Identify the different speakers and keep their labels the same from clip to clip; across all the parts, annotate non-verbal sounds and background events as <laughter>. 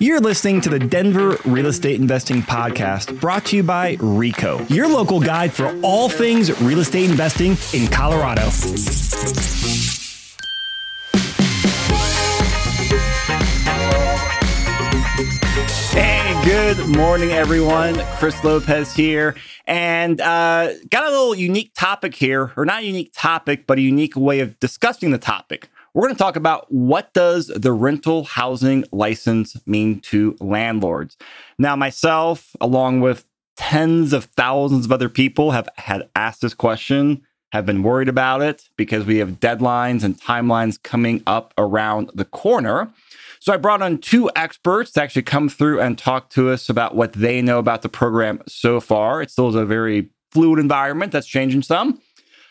Speaker 1: You're listening to the Denver Real Estate Investing Podcast brought to you by RICO, your local guide for all things real estate investing in Colorado. Hey, good morning, everyone. Chris Lopez here, and uh, got a little unique topic here, or not unique topic, but a unique way of discussing the topic. We're going to talk about what does the rental housing license mean to landlords. Now, myself, along with tens of thousands of other people, have had asked this question, have been worried about it because we have deadlines and timelines coming up around the corner. So I brought on two experts to actually come through and talk to us about what they know about the program so far. It still is a very fluid environment that's changing some.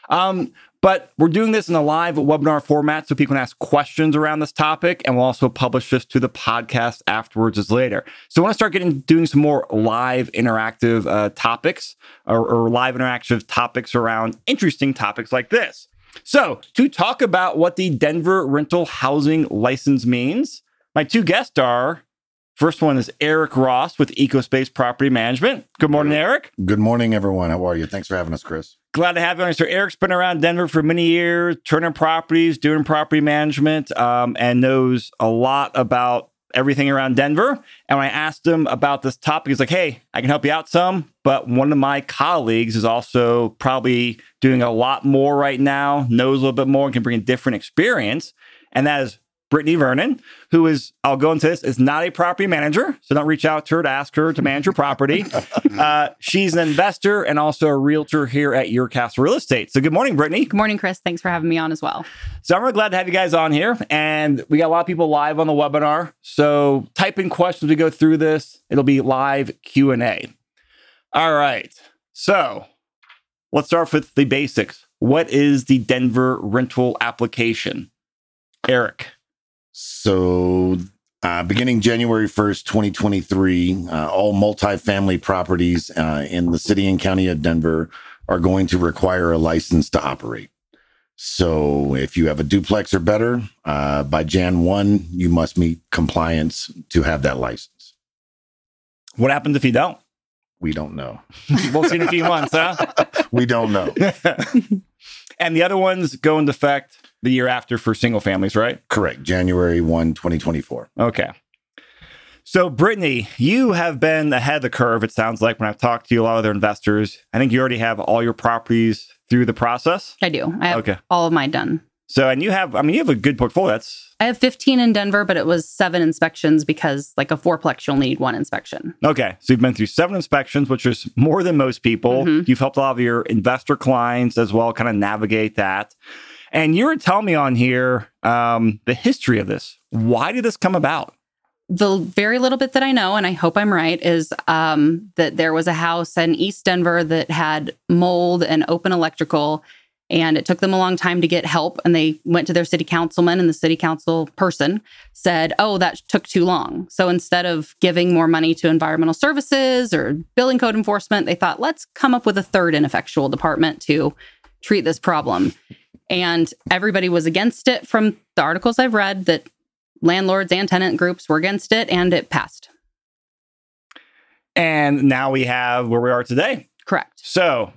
Speaker 1: Um, but we're doing this in a live webinar format so people can ask questions around this topic, and we'll also publish this to the podcast afterwards as later. So I want to start getting doing some more live interactive uh, topics or, or live interactive topics around interesting topics like this. So to talk about what the Denver rental housing license means, my two guests are First one is Eric Ross with EcoSpace Property Management. Good morning, Eric.
Speaker 2: Good morning, everyone. How are you? Thanks for having us, Chris.
Speaker 1: Glad to have you on. So Eric's been around Denver for many years, turning properties, doing property management, um, and knows a lot about everything around Denver. And when I asked him about this topic, he's like, hey, I can help you out some, but one of my colleagues is also probably doing a lot more right now, knows a little bit more, and can bring a different experience. And that is Brittany Vernon, who is, I'll go into this, is not a property manager. So don't reach out to her to ask her to manage your property. <laughs> Uh, she's an investor and also a realtor here at Your Castle Real Estate. So good morning, Brittany.
Speaker 3: Good morning, Chris. Thanks for having me on as well.
Speaker 1: So I'm really glad to have you guys on here. And we got a lot of people live on the webinar. So type in questions we go through this. It'll be live Q&A. All right. So let's start with the basics. What is the Denver rental application? Eric.
Speaker 2: So, uh, beginning January 1st, 2023, uh, all multifamily properties uh, in the city and county of Denver are going to require a license to operate. So, if you have a duplex or better, uh, by Jan 1, you must meet compliance to have that license.
Speaker 1: What happens if you don't?
Speaker 2: We don't know. <laughs>
Speaker 1: we'll see in a few months, huh? <laughs>
Speaker 2: we don't know. <laughs>
Speaker 1: and the other ones go into effect the year after for single families, right?
Speaker 2: Correct. January 1, 2024.
Speaker 1: Okay. So, Brittany, you have been ahead of the curve, it sounds like, when I've talked to you, a lot of other investors. I think you already have all your properties through the process.
Speaker 3: I do. I have okay. all of mine done.
Speaker 1: So, and you have, I mean, you have a good portfolio. That's
Speaker 3: I have 15 in Denver, but it was seven inspections because, like a fourplex, you'll need one inspection.
Speaker 1: Okay. So you've been through seven inspections, which is more than most people. Mm-hmm. You've helped a lot of your investor clients as well kind of navigate that. And you were telling me on here um, the history of this. Why did this come about?
Speaker 3: The very little bit that I know, and I hope I'm right, is um, that there was a house in East Denver that had mold and open electrical. And it took them a long time to get help. And they went to their city councilman, and the city council person said, Oh, that took too long. So instead of giving more money to environmental services or building code enforcement, they thought, let's come up with a third ineffectual department to treat this problem. And everybody was against it from the articles I've read that landlords and tenant groups were against it and it passed.
Speaker 1: And now we have where we are today.
Speaker 3: Correct.
Speaker 1: So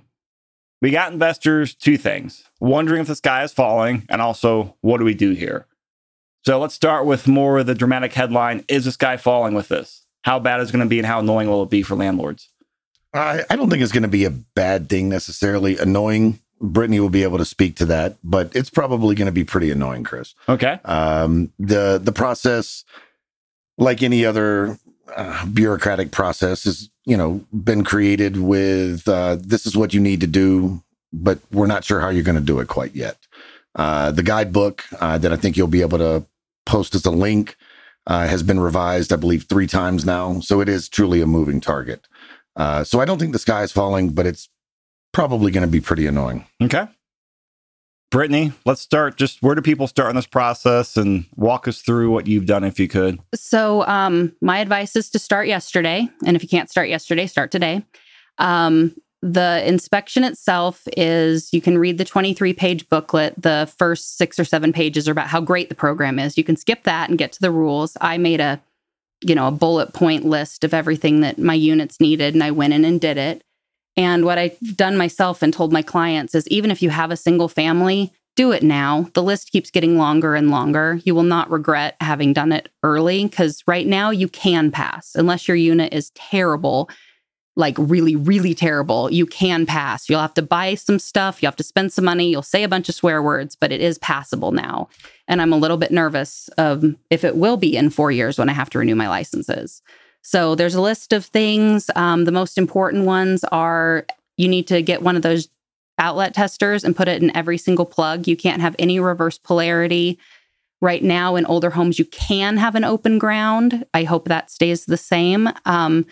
Speaker 1: we got investors two things wondering if the sky is falling, and also what do we do here? So let's start with more of the dramatic headline Is the sky falling with this? How bad is it going to be, and how annoying will it be for landlords?
Speaker 2: I, I don't think it's going to be a bad thing necessarily. Annoying Brittany will be able to speak to that, but it's probably going to be pretty annoying, Chris.
Speaker 1: Okay.
Speaker 2: Um, the the process, like any other uh, bureaucratic process, is you know been created with uh, this is what you need to do, but we're not sure how you're going to do it quite yet. Uh, the guidebook uh, that I think you'll be able to post as a link uh, has been revised, I believe, three times now, so it is truly a moving target. Uh, so I don't think the sky is falling, but it's probably going to be pretty annoying.
Speaker 1: Okay. Brittany, let's start. Just where do people start in this process and walk us through what you've done if you could?
Speaker 3: So, um, my advice is to start yesterday. And if you can't start yesterday, start today. Um, the inspection itself is you can read the 23 page booklet. The first six or seven pages are about how great the program is. You can skip that and get to the rules. I made a you know, a bullet point list of everything that my units needed. And I went in and did it. And what I've done myself and told my clients is even if you have a single family, do it now. The list keeps getting longer and longer. You will not regret having done it early because right now you can pass unless your unit is terrible like really, really terrible, you can pass. You'll have to buy some stuff, you have to spend some money, you'll say a bunch of swear words, but it is passable now. And I'm a little bit nervous of if it will be in four years when I have to renew my licenses. So there's a list of things. Um, the most important ones are you need to get one of those outlet testers and put it in every single plug. You can't have any reverse polarity. Right now, in older homes, you can have an open ground. I hope that stays the same. Um,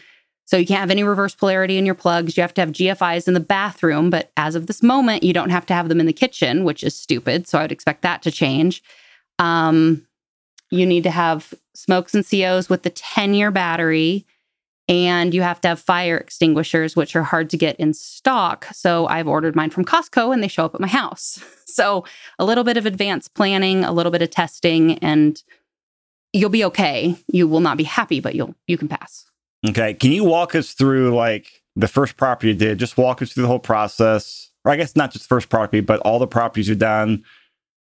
Speaker 3: so you can't have any reverse polarity in your plugs. You have to have GFIs in the bathroom, but as of this moment, you don't have to have them in the kitchen, which is stupid. So I would expect that to change. Um, you need to have smokes and COs with the 10 year battery, and you have to have fire extinguishers, which are hard to get in stock. So I've ordered mine from Costco and they show up at my house. <laughs> So a little bit of advanced planning, a little bit of testing, and you'll be okay. You will not be happy, but you'll you can pass.
Speaker 1: Okay. Can you walk us through like the first property you did? Just walk us through the whole process. Or I guess not just first property, but all the properties you've done,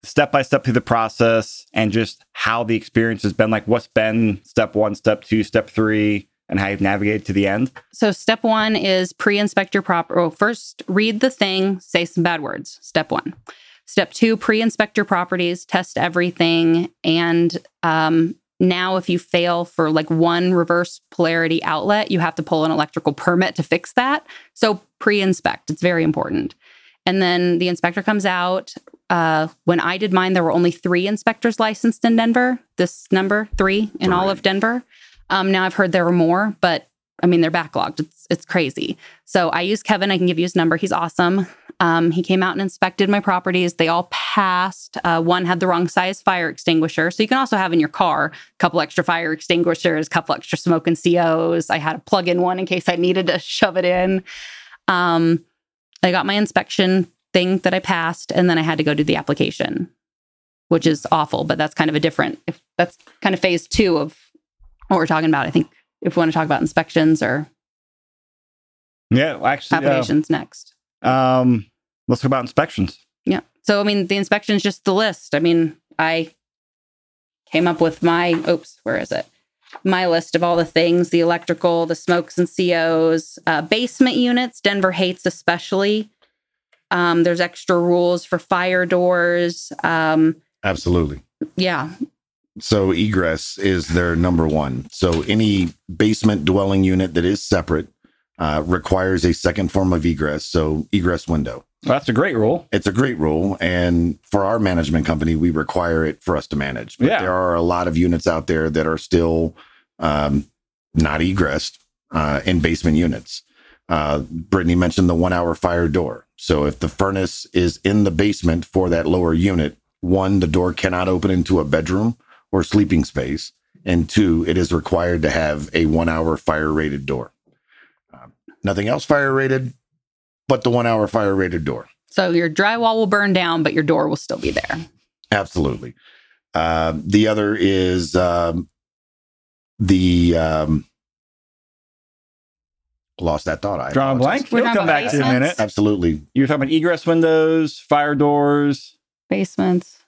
Speaker 1: step by step through the process and just how the experience has been like what's been step one, step two, step three, and how you've navigated to the end.
Speaker 3: So step one is pre-inspect your property. Well, first read the thing, say some bad words. Step one. Step two, pre-inspect your properties, test everything, and um, now, if you fail for like one reverse polarity outlet, you have to pull an electrical permit to fix that. So pre inspect, it's very important. And then the inspector comes out. Uh, when I did mine, there were only three inspectors licensed in Denver. This number, three in all of Denver. Um, now I've heard there were more, but I mean, they're backlogged. It's it's crazy. So I use Kevin. I can give you his number. He's awesome. Um, he came out and inspected my properties. They all passed. Uh, one had the wrong size fire extinguisher. So you can also have in your car a couple extra fire extinguishers, a couple extra smoke and COs. I had a plug in one in case I needed to <laughs> shove it in. Um, I got my inspection thing that I passed, and then I had to go do the application, which is awful, but that's kind of a different, if that's kind of phase two of what we're talking about. I think if we want to talk about inspections or
Speaker 1: yeah, actually,
Speaker 3: uh, applications uh, next.
Speaker 1: Um, let's talk about inspections.
Speaker 3: Yeah. So I mean, the inspection is just the list. I mean, I came up with my oops, where is it? My list of all the things: the electrical, the smokes and COs, uh, basement units. Denver hates especially. Um, there's extra rules for fire doors. Um,
Speaker 2: Absolutely.
Speaker 3: Yeah.
Speaker 2: So egress is their number one. So any basement dwelling unit that is separate uh, requires a second form of egress. So egress window.
Speaker 1: Well, that's a great rule.
Speaker 2: It's a great rule. And for our management company, we require it for us to manage. But yeah. there are a lot of units out there that are still um, not egressed uh, in basement units. Uh, Brittany mentioned the one hour fire door. So if the furnace is in the basement for that lower unit, one, the door cannot open into a bedroom or sleeping space. And two, it is required to have a one hour fire rated door. Uh, nothing else fire rated, but the one hour fire rated door.
Speaker 3: So your drywall will burn down, but your door will still be there.
Speaker 2: Absolutely. Uh, the other is um, the um, lost that thought. I
Speaker 1: drawn blank. We'll come back to in a minute.
Speaker 2: Absolutely.
Speaker 1: You're talking about egress windows, fire doors,
Speaker 3: basements.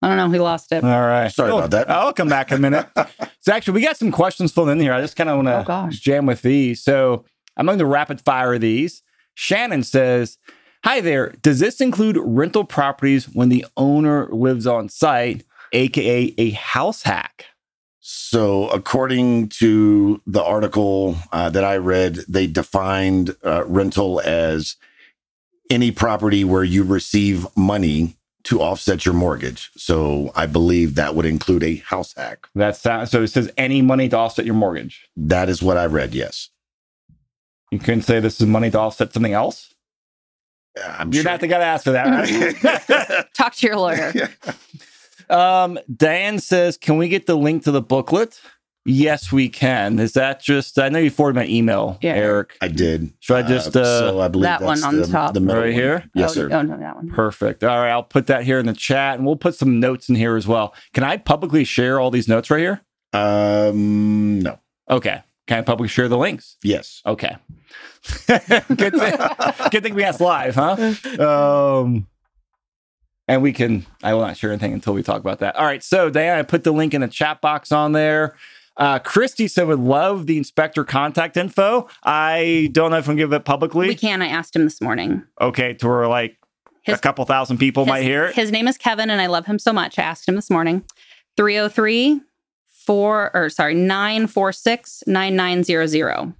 Speaker 3: I don't know. He lost it.
Speaker 1: All right.
Speaker 2: Sorry about that.
Speaker 1: I'll come back in a minute. <laughs> so actually, we got some questions filled in here. I just kind of want to oh, jam with these. So I'm going to rapid fire these. Shannon says, Hi there. Does this include rental properties when the owner lives on site, aka a house hack?
Speaker 2: So, according to the article uh, that I read, they defined uh, rental as any property where you receive money to offset your mortgage. So I believe that would include a house hack.
Speaker 1: That's that. so it says any money to offset your mortgage.
Speaker 2: That is what I read. Yes.
Speaker 1: You couldn't say this is money to offset something else.
Speaker 2: I'm
Speaker 1: You're sure. not the guy to ask for that,
Speaker 3: right? <laughs> Talk to your lawyer. <laughs>
Speaker 1: um, Dan says, "Can we get the link to the booklet?" Yes, we can. Is that just? I know you forwarded my email, yeah. Eric.
Speaker 2: I did.
Speaker 1: Should I just? Uh,
Speaker 2: so I believe
Speaker 3: that one on
Speaker 2: the,
Speaker 3: top,
Speaker 2: the
Speaker 1: right here.
Speaker 2: Yes,
Speaker 3: oh,
Speaker 2: sir.
Speaker 3: Oh no, that one.
Speaker 1: Perfect. All right, I'll put that here in the chat, and we'll put some notes in here as well. Can I publicly share all these notes right here?
Speaker 2: Um, no.
Speaker 1: Okay. Can I publicly share the links?
Speaker 2: Yes.
Speaker 1: Okay. <laughs> good, thing, good thing we asked live, huh? <laughs> Um, and we can, I will not share anything until we talk about that. All right. So, Diana, I put the link in the chat box on there. Uh, Christy said would love the inspector contact info. I don't know if I'm give it publicly.
Speaker 3: We can. I asked him this morning.
Speaker 1: Okay, to where like
Speaker 3: His-
Speaker 1: a couple thousand people
Speaker 3: his,
Speaker 1: might hear it.
Speaker 3: His name is Kevin, and I love him so much. I asked him this morning. 303 4 or sorry, 946 9900.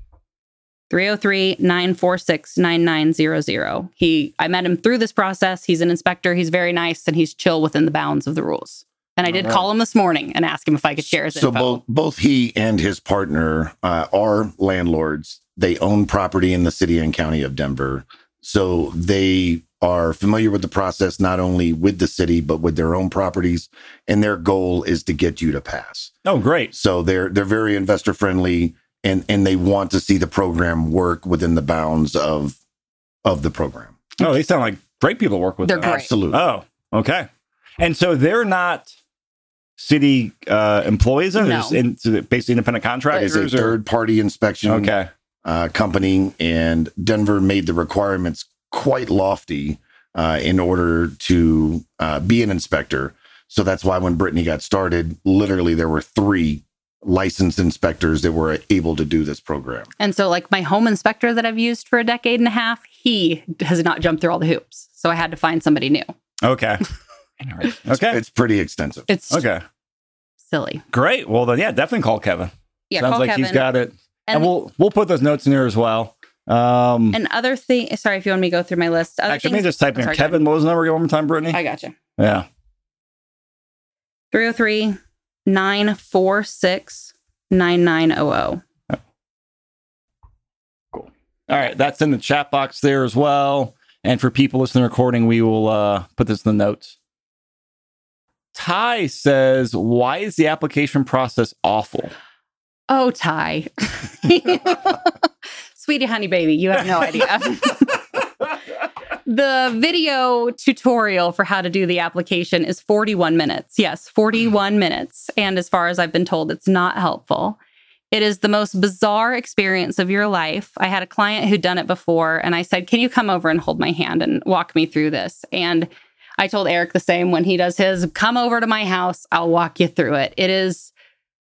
Speaker 3: 303 946 9900. He I met him through this process. He's an inspector. He's very nice and he's chill within the bounds of the rules. And I did
Speaker 1: All right.
Speaker 3: call him this morning and ask him if I could share his
Speaker 2: So
Speaker 3: info.
Speaker 2: both both he and his partner uh, are landlords. They own property in the city and county of Denver, so they are familiar with the process not only with the city but with their own properties. And their goal is to get you to pass.
Speaker 1: oh, great.
Speaker 2: So they're they're very investor friendly, and and they want to see the program work within the bounds of of the program.
Speaker 1: Oh, they sound like great people to work with.
Speaker 3: They're
Speaker 1: then.
Speaker 3: great.
Speaker 2: Absolutely.
Speaker 1: Oh, okay. And so they're not city uh, employees, or they're
Speaker 3: No.
Speaker 1: just in, so they're basically independent contractors.
Speaker 2: is a
Speaker 1: or-
Speaker 2: third party inspection
Speaker 1: Okay.
Speaker 2: uh, company, and Denver made the requirements quite lofty uh, in order to uh, be an inspector. So that's why when Brittany got started, literally there were three licensed inspectors that were able to do this program.
Speaker 3: And so, like my home inspector that I've used for a decade and a half, he has not jumped through all the hoops. So I had to find somebody new.
Speaker 1: Okay. <laughs> okay.
Speaker 2: It's pretty extensive.
Speaker 3: It's
Speaker 1: Okay.
Speaker 3: silly.
Speaker 1: Great. Well, then, yeah, definitely call Kevin.
Speaker 3: Yeah,
Speaker 1: Sounds
Speaker 3: call
Speaker 1: like
Speaker 3: Kevin.
Speaker 1: he's got it. And,
Speaker 3: and,
Speaker 1: we'll we'll put those notes in here as well. Um,
Speaker 3: and other thing. Sorry, if you want me to go through my list. Other
Speaker 1: actually, let me just type in
Speaker 3: I'm
Speaker 1: here.
Speaker 3: sorry, go
Speaker 1: Kevin, what was the number one more time, Brittany?
Speaker 3: I got you.
Speaker 1: yeah.
Speaker 3: 303 946 9900.
Speaker 1: All right, that's in the chat box there as well. And for people listening to the recording, we will uh, put this in the notes. Ty says, "Why is the application process awful?"
Speaker 3: Oh, Ty. <laughs> Sweetie honey baby, you have no idea. <laughs> <laughs> the video tutorial for how to do the application is 41 minutes. Yes, 41 <sighs> minutes. And as far as I've been told, it's not helpful. It is the most bizarre experience of your life. I had a client who'd done it before, and I said, Can you come over and hold my hand and walk me through this? And I told Eric the same when he does his come over to my house, I'll walk you through it. It is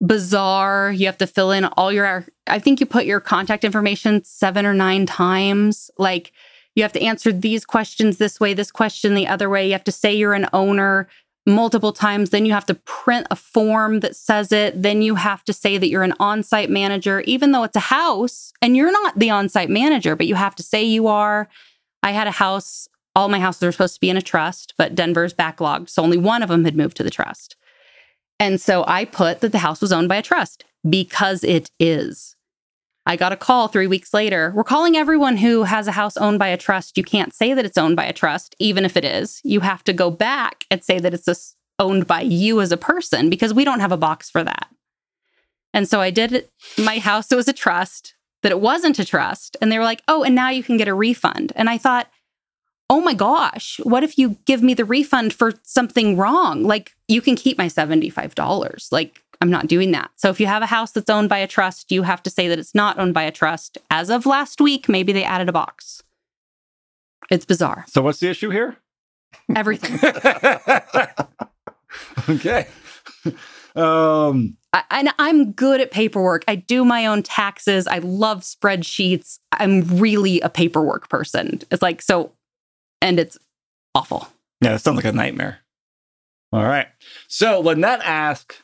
Speaker 3: bizarre. You have to fill in all your, I think you put your contact information seven or nine times. Like you have to answer these questions this way, this question the other way. You have to say you're an owner multiple times. Then you have to print a form that says it. Then you have to say that you're an on site manager, even though it's a house and you're not the on site manager, but you have to say you are. I had a house, all my houses are supposed to be in a trust, but Denver's backlogged. So only one of them had moved to the trust. And so I put that the house was owned by a trust because it is. I got a call three weeks later. We're calling everyone who has a house owned by a trust. You can't say that it's owned by a trust, even if it is. You have to go back and say that it's just owned by you as a person because we don't have a box for that. And so I did. My house, was a trust, that it wasn't a trust. And they were like, oh, and now you can get a refund. And I thought, oh my gosh, what if you give me the refund for something wrong? Like you can keep my $75. Like I'm not doing that. So if you have a house that's owned by a trust, you have to say that it's not owned by a trust. As of last week, maybe they added a box. It's bizarre.
Speaker 1: So, what's the issue here?
Speaker 3: Everything. <laughs>
Speaker 1: okay. Um,
Speaker 3: I, and I'm good at paperwork. I do my own taxes. I love spreadsheets. I'm really a paperwork person. It's like, so, and it's awful.
Speaker 1: yeah, that sounds like a nightmare. All right. So, Lynette asked,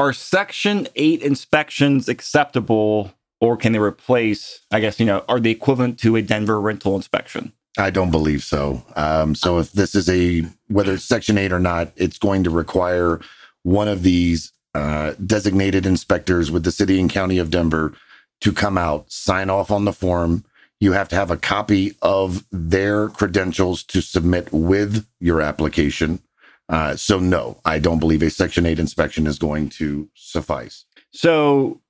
Speaker 1: "Are Section Eight inspections acceptable, or can they replace? I guess you know, are they equivalent to a Denver rental inspection?"
Speaker 2: I don't believe so. Um, so if this is a whether it's Section Eight or not, it's going to require one of these uh, designated inspectors with the city and county of Denver to come out, sign off on the form. You have to have a copy of their credentials to submit with your application. Uh, so no, I don't believe a Section Eight inspection is going to suffice.
Speaker 1: So,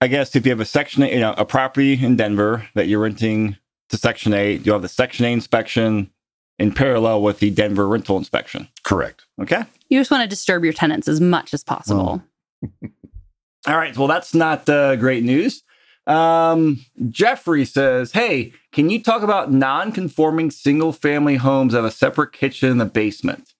Speaker 1: I guess if you have a Section Eight, you know, a property in Denver that you're renting to Section Eight, you have the Section Eight inspection in parallel with the Denver rental inspection.
Speaker 2: Correct.
Speaker 1: Okay.
Speaker 3: You just want to disturb your tenants as much as possible. <laughs>
Speaker 1: All right. Well, that's not uh, great news. Um, Jeffrey says, Hey, can you talk about non conforming single family homes that have a separate kitchen in the basement?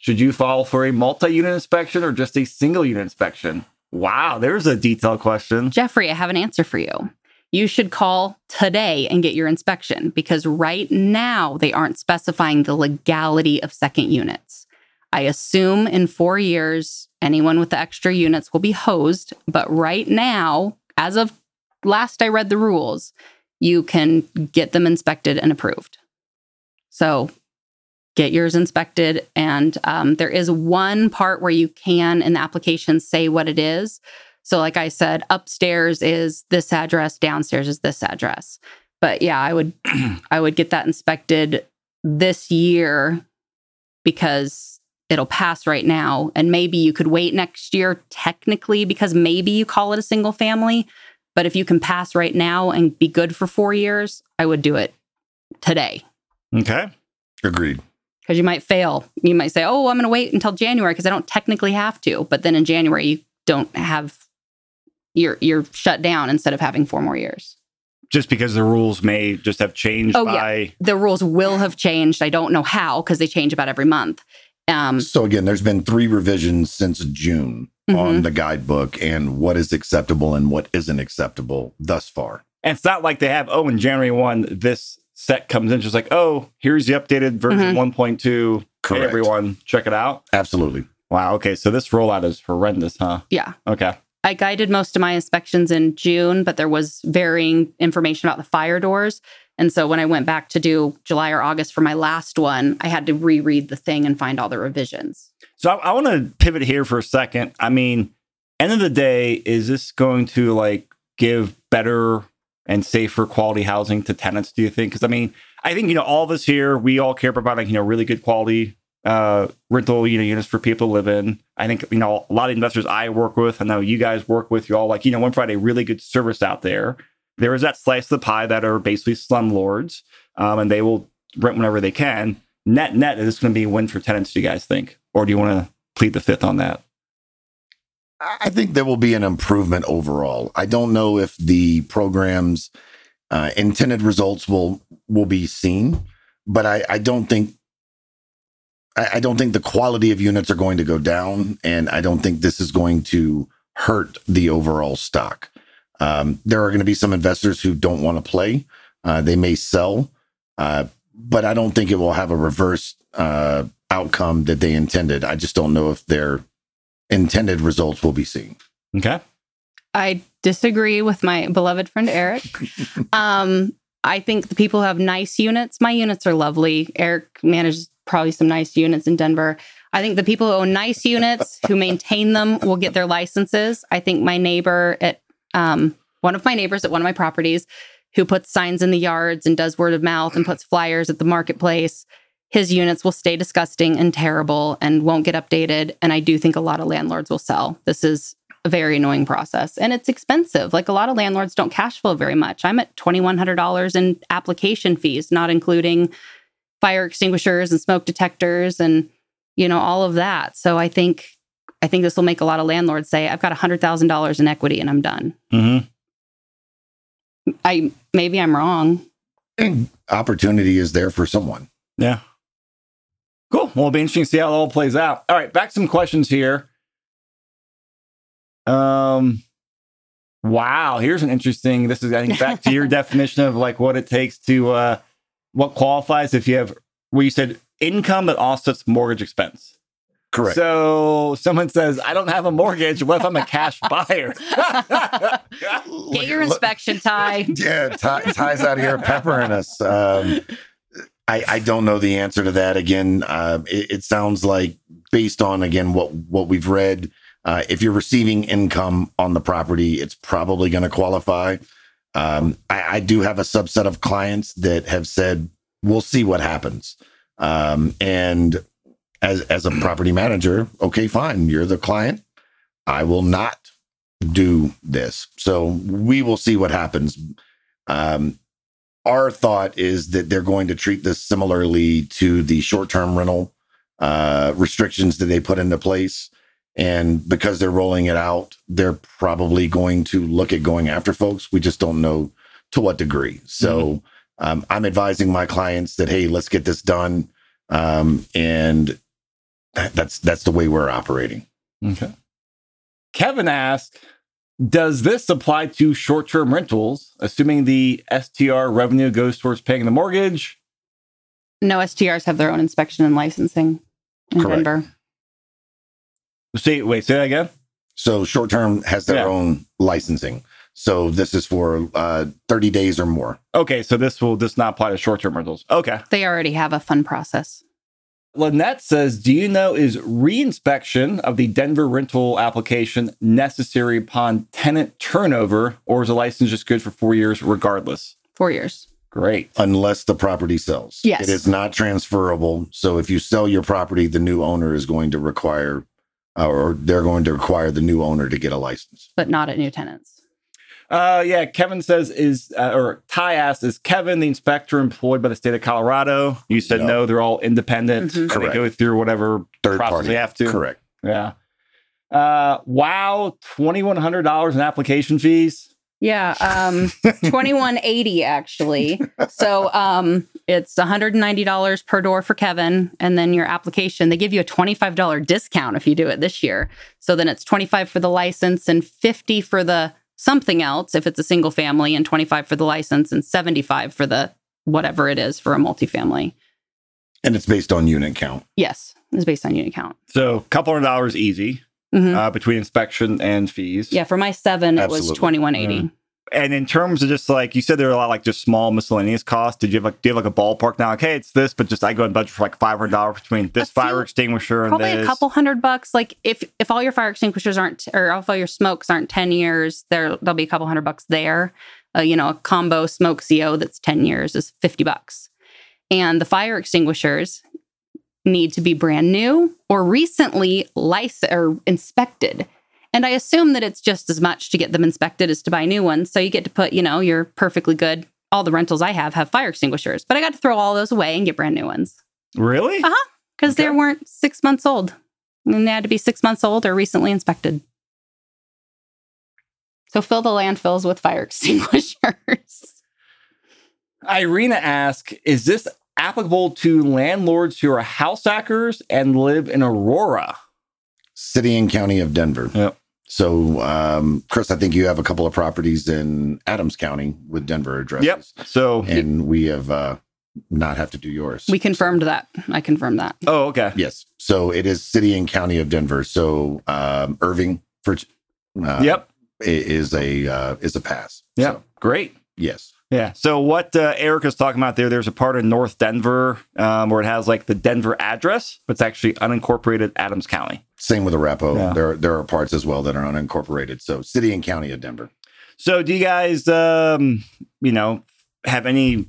Speaker 1: Should you file for a multi unit inspection or just a single unit inspection? Wow, there's a detailed question.
Speaker 3: Jeffrey, I have an answer for you. You should call today and get your inspection because right now they aren't specifying the legality of second units. I assume in four years, anyone with the extra units will be hosed. But right now, as of last I read the rules, you can get them inspected and approved. So get yours inspected. And um, there is one part where you can in the application say what it is. So, like I said, upstairs is this address, downstairs is this address. But yeah, I would <clears throat> I would get that inspected this year because it'll pass right now. And maybe you could wait next year technically because maybe you call it a single family. But if you can pass right now and be good for four years, I would do it today.
Speaker 1: Okay.
Speaker 2: Agreed.
Speaker 3: Because you might fail. You might say, oh, I'm going to wait until January because I don't technically have to. But then in January, you don't have, you're, you're shut down instead of having four more years.
Speaker 1: Just because the rules may just have changed
Speaker 3: Oh,
Speaker 1: by.
Speaker 3: yeah. The rules will have changed. I don't know how because they change about every month. Um,
Speaker 2: So again, there's been three revisions since June on
Speaker 3: mhm.
Speaker 2: the guidebook and what is acceptable and what isn't acceptable thus far.
Speaker 1: And it's not like they have, oh, in January 1, this set comes in, just like, oh, here's the updated version
Speaker 3: Mhm.
Speaker 1: 1.2. Hey, everyone, check it out.
Speaker 2: Absolutely.
Speaker 1: Wow. Okay. So this rollout is horrendous, huh?
Speaker 3: Yeah.
Speaker 1: Okay.
Speaker 3: I guided most of my inspections in June, but there was varying information about the fire doors. And so when I went back to do July or August for my last one, I had to reread the thing and find all the revisions.
Speaker 1: So I, I want to pivot here for a second. I mean, end of the day, is this going to like give better and safer quality housing to tenants? Do you think? Because I mean, I think you know all of us here, we all care about like you know really good quality uh rental you know units for people to live in. I think you know a lot of investors I work with, I know you guys work with, you all like you know one Friday really good service out there. There is that slice of the pie that are basically slumlords, um, and they will rent whenever they can. Net net, is this going to be a win for tenants? Do you guys think, or do you want to plead the fifth on that?
Speaker 2: I think there will be an improvement overall. I don't know if the program's uh, intended results will will be seen, but I, I don't think I, I don't think the quality of units are going to go down, and I don't think this is going to hurt the overall stock. Um, there are going to be some investors who don't want to play. Uh, they may sell, uh, but I don't think it will have a reverse uh, outcome that they intended. I just don't know if their intended results will be seen.
Speaker 1: Okay.
Speaker 3: I disagree with my beloved friend Eric. <laughs> um, I think the people who have nice units, my units are lovely. Eric manages probably some nice units in Denver. I think the people who own nice units who maintain them will get their licenses. I think my neighbor at um, one of my neighbors at one of my properties who puts signs in the yards and does word of mouth and puts flyers at the marketplace, his units will stay disgusting and terrible and won't get updated. And I do think a lot of landlords will sell. This is a very annoying process and it's expensive. Like a lot of landlords don't cash flow very much. I'm at $2,100 in application fees, not including fire extinguishers and smoke detectors and, you know, all of that. So I think, I think this will make a lot of landlords say, I've got $100,000 in equity and I'm done.
Speaker 1: Mm-hmm.
Speaker 3: I, maybe I'm wrong.
Speaker 2: And opportunity is there for someone.
Speaker 1: Yeah. Cool. Well, it'll be interesting to see how it all plays out. All right, back to some questions here. Um, wow. Here's an interesting. This is I think back to your <laughs> definition of like what it takes to uh, what qualifies if you have. Well, you said income that offsets mortgage expense.
Speaker 2: Correct.
Speaker 1: So someone says, "I don't have a mortgage. What if I'm a cash <laughs> buyer?"
Speaker 3: Get your inspection Ty.
Speaker 2: yeah, Ty, Ty's out here peppering us. Um, I, I don't know the answer to that. Again, uh, it, it sounds like based on again what what we've read, uh, if you're receiving income on the property, it's probably going to qualify. Um, I, I do have a subset of clients that have said, "We'll see what happens," um, and as as a property manager, okay, fine, you're the client. I will not do this. So we will see what happens. Um, our thought is that they're going to treat this similarly to the short term rental uh, restrictions that they put into place. And because they're rolling it out, they're probably going to look at going after folks. We just don't know to what degree. So um, I'm advising my clients that, hey, let's get this done. Um, and that, that's that's the way we're operating.
Speaker 1: Okay. Kevin asked, does this apply to short-term rentals, assuming the STR revenue goes towards paying the mortgage?
Speaker 3: No STRs have their own inspection and licensing in
Speaker 2: Correct.
Speaker 3: Denver.
Speaker 1: Say, wait, say that again.
Speaker 2: So short term has their
Speaker 1: Yeah.
Speaker 2: own licensing. So this is for uh, 30 days or more.
Speaker 1: Okay, so this will this not apply to short-term rentals. Okay.
Speaker 3: They already have a fun process.
Speaker 1: Lynette says, Do you know is reinspection of the Denver rental application necessary upon tenant turnover, or is a license just good for four years regardless?
Speaker 3: Four years.
Speaker 1: Great.
Speaker 2: unless the property sells.
Speaker 3: Yes.
Speaker 2: It is not transferable. So if you sell your property, the new owner is going to require, uh, or they're going to require the new owner to get a license.
Speaker 3: but not at new tenants.
Speaker 1: Uh, yeah, Kevin says, is, uh, or Ty asked, is Kevin the inspector employed by the state of Colorado? You said no,
Speaker 2: No.
Speaker 1: they're all independent.
Speaker 3: Mhm.
Speaker 1: and They go through whatever
Speaker 2: Third
Speaker 1: process
Speaker 2: party.
Speaker 1: they have to.
Speaker 2: Correct.
Speaker 1: Yeah. Uh, wow, $2,100 in application fees.
Speaker 3: Yeah, um, <laughs> twenty one eighty actually. So um, it's one hundred and ninety dollars per door for Kevin, and then your application they give you a twenty five dollar discount if you do it this year. So then it's twenty five for the license and fifty for the something else if it's a single family, and twenty five for the license and seventy five for the whatever it is for a multifamily.
Speaker 2: And it's based on unit count.
Speaker 3: Yes, it's based on unit count.
Speaker 1: So a couple hundred dollars easy
Speaker 3: Mhm.
Speaker 1: uh, between inspection and fees.
Speaker 3: yeah, for my seven, it was twenty one eighty.
Speaker 1: Mm. And in terms of just like you said, there are a lot like just small miscellaneous costs. Did you have like do you have like a ballpark now? Like, hey, it's this, but just I go and budget for like five hundred dollars between this
Speaker 3: few-
Speaker 1: fire extinguisher and
Speaker 3: probably
Speaker 1: this.
Speaker 3: a couple hundred bucks like if if all your fire extinguishers aren't or if all your smokes aren't 10 years there there'll be a couple hundred bucks there uh, you know a combo smoke co that's 10 years is 50 bucks and the fire extinguishers need to be brand new or recently licensed or inspected and i assume that it's just as much to get them inspected as to buy new ones so you get to put you know you're perfectly good all the rentals i have have fire extinguishers but i got to throw all those away and get brand new ones
Speaker 1: really?
Speaker 3: Uh-huh. because they weren't six months old. And they had to be six months old or recently inspected. So fill the landfills with fire <laughs> extinguishers.
Speaker 1: Irina asks, is this applicable to landlords who are house hackers and live in Aurora?
Speaker 2: City and County of Denver.
Speaker 1: Yep.
Speaker 2: So, um, Chris, I think you have a couple of properties in Adams County with Denver addresses.
Speaker 1: Yep. So
Speaker 2: And we have uh, not have to do yours.
Speaker 3: we confirmed that. I confirmed that.
Speaker 1: oh okay.
Speaker 2: Yes. So it is City and County of Denver. So um, Irving for uh,
Speaker 1: yep.
Speaker 2: is a uh, is a pass.
Speaker 1: Yeah.
Speaker 2: So,
Speaker 1: Great.
Speaker 2: yes.
Speaker 1: Yeah. So what uh, Erica's talking about there, there's a part in North Denver um, where it has like the Denver address, but it's actually unincorporated Adams County.
Speaker 2: Same with Arapahoe.
Speaker 1: Yeah.
Speaker 2: There there are parts as well that are unincorporated. So City and County of Denver.
Speaker 1: So do you guys, um, you know, have any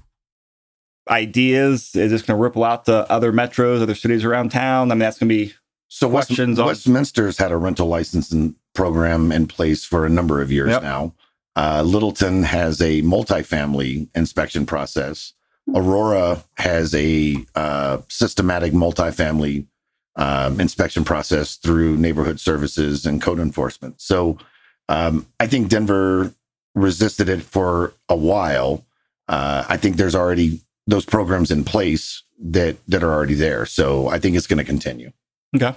Speaker 1: ideas? Is this going to ripple out to other metros, other cities around town? I mean, that's going to be
Speaker 2: So West,
Speaker 1: Questions on-
Speaker 2: Westminster's had a rental licensing program in place for a number of years
Speaker 1: Yep.
Speaker 2: now. Uh, Littleton has a multifamily inspection process. Aurora has a uh, systematic multifamily um, inspection process through neighborhood services and code enforcement. So um, I think Denver resisted it for a while. Uh, I think there's already those programs in place that that are already there. So I think it's going to continue.
Speaker 1: Okay.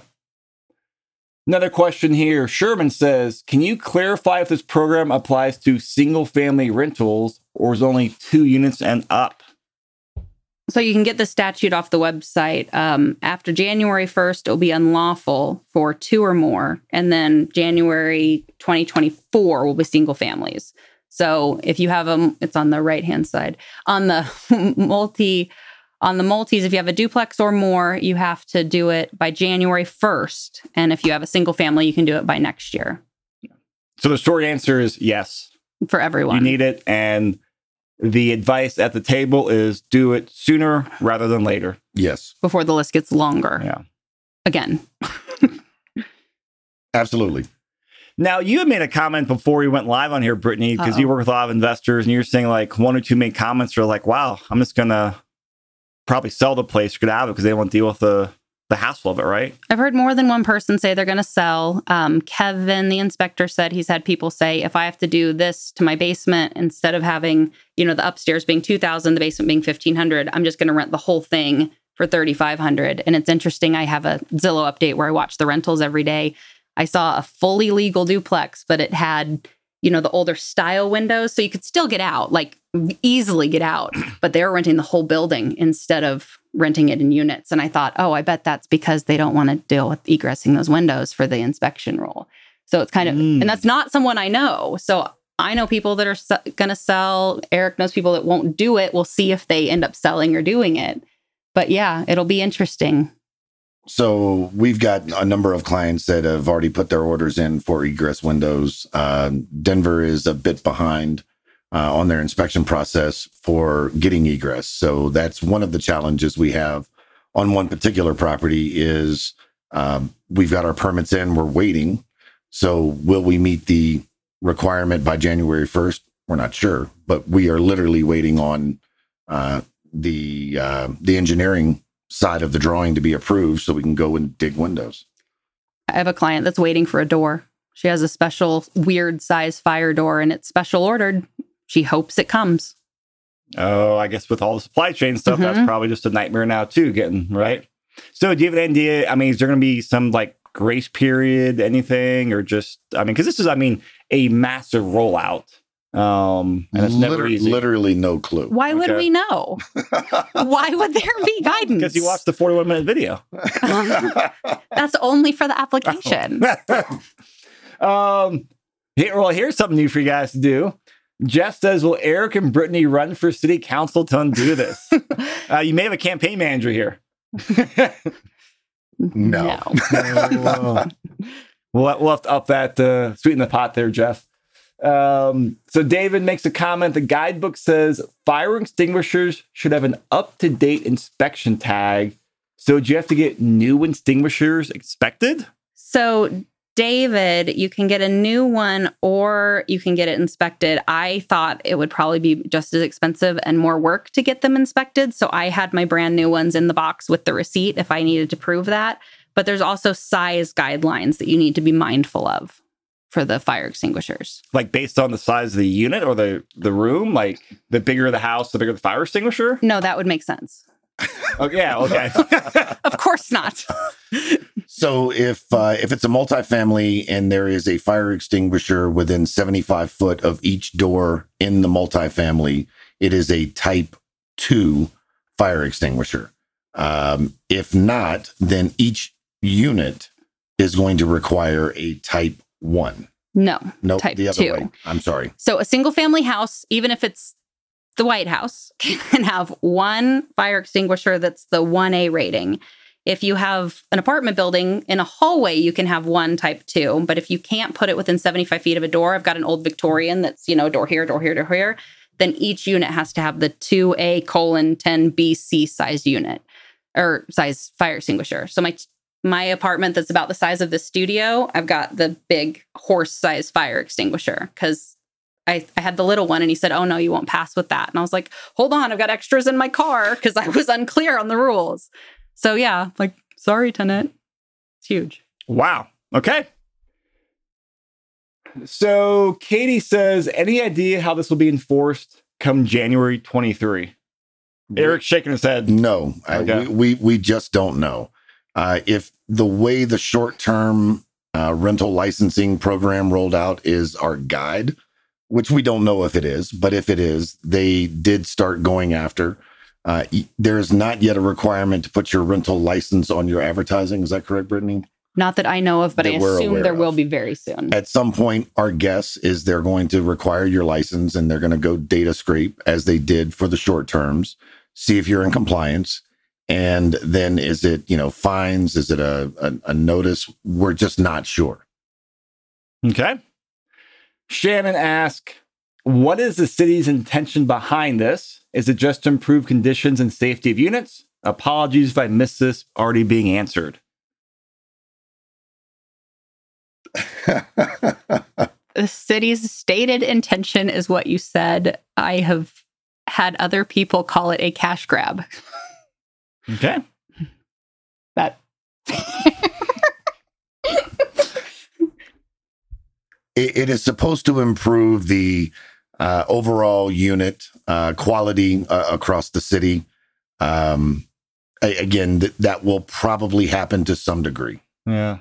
Speaker 1: Another question here. Sherman says, "Can you clarify if this program applies to single-family rentals or is only two units and up?"
Speaker 3: So you can get the statute off the website. Um, after January 1st, it'll be unlawful for two or more. And then January 2024 will be single families. So if you have them, it's on the right hand side. On the <laughs> multi, on the multis, if you have a duplex or more, you have to do it by January 1st. And if you have a single family, you can do it by next year
Speaker 1: So the short answer is yes.
Speaker 3: for everyone.
Speaker 1: You need it, and the advice at the table is do it sooner rather than later.
Speaker 2: Yes,
Speaker 3: before the list gets longer.
Speaker 1: Yeah.
Speaker 3: Again, <laughs>
Speaker 2: absolutely.
Speaker 1: Now, you had made a comment before we went live on here, Brittany, because you work with a lot of investors, and you're saying like one or two main comments are like, "Wow, I'm just gonna probably sell the place or get out of it because they won't deal with the the hassle of it, right?
Speaker 3: I've heard more than one person say they're going to sell. Um, Kevin, the inspector, said he's had people say, if I have to do this to my basement instead of having, you know, the upstairs being two thousand, the basement being fifteen hundred, I'm just going to rent the whole thing for thirty five hundred. And it's interesting. I have a Zillow update where I watch the rentals every day. I saw a fully legal duplex, but it had, you know, the older style windows, so you could still get out, like easily get out. But they were renting the whole building instead of renting it in units. And I thought, oh, I bet that's because they don't want to deal with egressing those windows for the inspection rule. So it's kind of,
Speaker 1: Mm.
Speaker 3: and that's not someone I know. So I know people that are going to sell. Eric knows people that won't do it. We'll see if they end up selling or doing it. But yeah, it'll be interesting.
Speaker 2: So we've got a number of clients that have already put their orders in for egress windows. Uh, Denver is a bit behind uh, on their inspection process for getting egress. So that's one of the challenges we have on one particular property is um, we've got our permits in, we're waiting. So will we meet the requirement by January 1st? We're not sure, but we are literally waiting on uh, the uh, the engineering side of the drawing to be approved so we can go and dig windows.
Speaker 3: I have a client that's waiting for a door. She has a special weird size fire door and it's special ordered. She hopes it comes.
Speaker 1: Oh, I guess with all the supply chain stuff, that's
Speaker 3: Mhm.
Speaker 1: probably just a nightmare now too. Getting right. So, do you have an idea? I mean, is there going to be some like grace period, anything, or just? I mean, because this is, I mean, a massive rollout, um, and it's never
Speaker 2: Liter-
Speaker 1: easy.
Speaker 2: literally no clue.
Speaker 3: Why would we know? <laughs> Why would there be <laughs> guidance?
Speaker 1: Because you watched the forty-one minute video. <laughs>
Speaker 3: That's only for the application.
Speaker 1: um, here, well, here's something new for you guys to do. Jeff says, "Will Eric and Brittany run for city council to undo this?" <laughs> uh, you may have a campaign manager here. <laughs>
Speaker 2: No. <laughs>
Speaker 1: we'll, we'll have to up that, uh, sweeten the pot there, Jeff. Um, so David makes a comment. The guidebook says fire extinguishers should have an up to date inspection tag. So do you have to get new extinguishers inspected?
Speaker 3: So, David, you can get a new one or you can get it inspected. I thought it would probably be just as expensive and more work to get them inspected. So, I had my brand new ones in the box with the receipt if I needed to prove that. But there's also size guidelines that you need to be mindful of for the fire extinguishers.
Speaker 1: Like based on the size of the unit or the, the room? Like the bigger the house, the bigger the fire extinguisher?
Speaker 3: No, that would make sense.
Speaker 1: Oh, yeah, okay. <laughs>
Speaker 3: Of course not.
Speaker 2: So if uh, if it's a multifamily and there is a fire extinguisher within 75 foot of each door in the multifamily, it is a type two fire extinguisher. Um, if not, then each unit is going to require a type one.
Speaker 3: No.
Speaker 2: No,
Speaker 3: Type
Speaker 2: the other
Speaker 3: two.
Speaker 2: way. I'm sorry.
Speaker 3: So a single family house, even if it's the White House, <laughs> can have one fire extinguisher that's the 1A rating. If you have an apartment building in a hallway, you can have one type two. But if you can't put it within 75 feet of a door, I've got an old Victorian that's, you know, door here, door here, door here, then each unit has to have the 2A colon 10 BC size unit or size fire extinguisher. So my my apartment that's about the size of the studio, I've got the big horse size fire extinguisher because I, I had the little one and he said, Oh no, you won't pass with that. And I was like, Hold on, I've got extras in my car because I was <laughs> unclear on the rules. So yeah, like, sorry, tenant. It's huge.
Speaker 1: Wow. Okay. So Katie says, any idea how this will be enforced come January 23? Eric's shaking his head.
Speaker 2: No, I- we, we we just don't know. Uh, if the way the short term uh, rental licensing program rolled out is our guide, which we don't know if it is, but if it is, they did start going after. Uh, there is not yet a requirement to put your rental license on your advertising. Is that correct, Brittany?
Speaker 3: Not that I know of, but I
Speaker 2: That we're
Speaker 3: assume
Speaker 2: aware
Speaker 3: there will be very soon.
Speaker 2: At some point, our guess is they're going to require your license and they're going to go data scrape as they did for the short terms, see if you're in compliance. And then is it, you know, fines? Is it a, a, a notice? We're just not sure.
Speaker 1: Okay. Shannon asks, what is the city's intention behind this? Is it just to improve conditions and safety of units? Apologies if I missed this already being answered. <laughs>
Speaker 3: the city's stated intention is what you said. I have had other people call it a cash grab.
Speaker 1: Okay.
Speaker 3: That
Speaker 2: it, it is supposed to improve the uh, overall unit uh, quality uh, across the city. Um, a- again, th- that will probably happen to some degree.
Speaker 1: Yeah.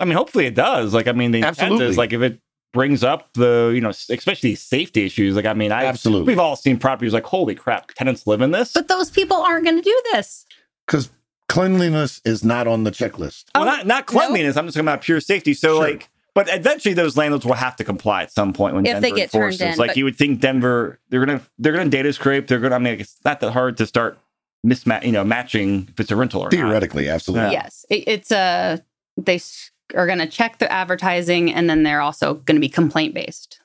Speaker 1: I mean, hopefully it does. Like, I mean, the intent
Speaker 2: Absolutely.
Speaker 1: is like if it brings up the, you know, especially safety issues. Like, I mean, I
Speaker 2: Absolutely.
Speaker 1: we've all seen properties like, holy crap, tenants live in this.
Speaker 3: But those people aren't going to do this.
Speaker 2: Because cleanliness is not on the checklist.
Speaker 1: well,
Speaker 3: Oh,
Speaker 1: not not cleanliness. I'm just talking about pure safety. So,
Speaker 2: Sure.
Speaker 1: like, but eventually those landlords will have to comply at some point when
Speaker 3: If they
Speaker 1: Denver
Speaker 3: get turned
Speaker 1: enforces.
Speaker 3: in,
Speaker 1: Like,
Speaker 3: but-
Speaker 1: you would think Denver, they're gonna they're gonna data scrape. They're gonna. I mean, it's not that hard to start mismatch, you know, matching if it's a rental or not.
Speaker 2: Theoretically, absolutely.
Speaker 1: Yeah.
Speaker 3: Yes, it, it's a they are going to check the advertising, and then they're also going to be complaint based.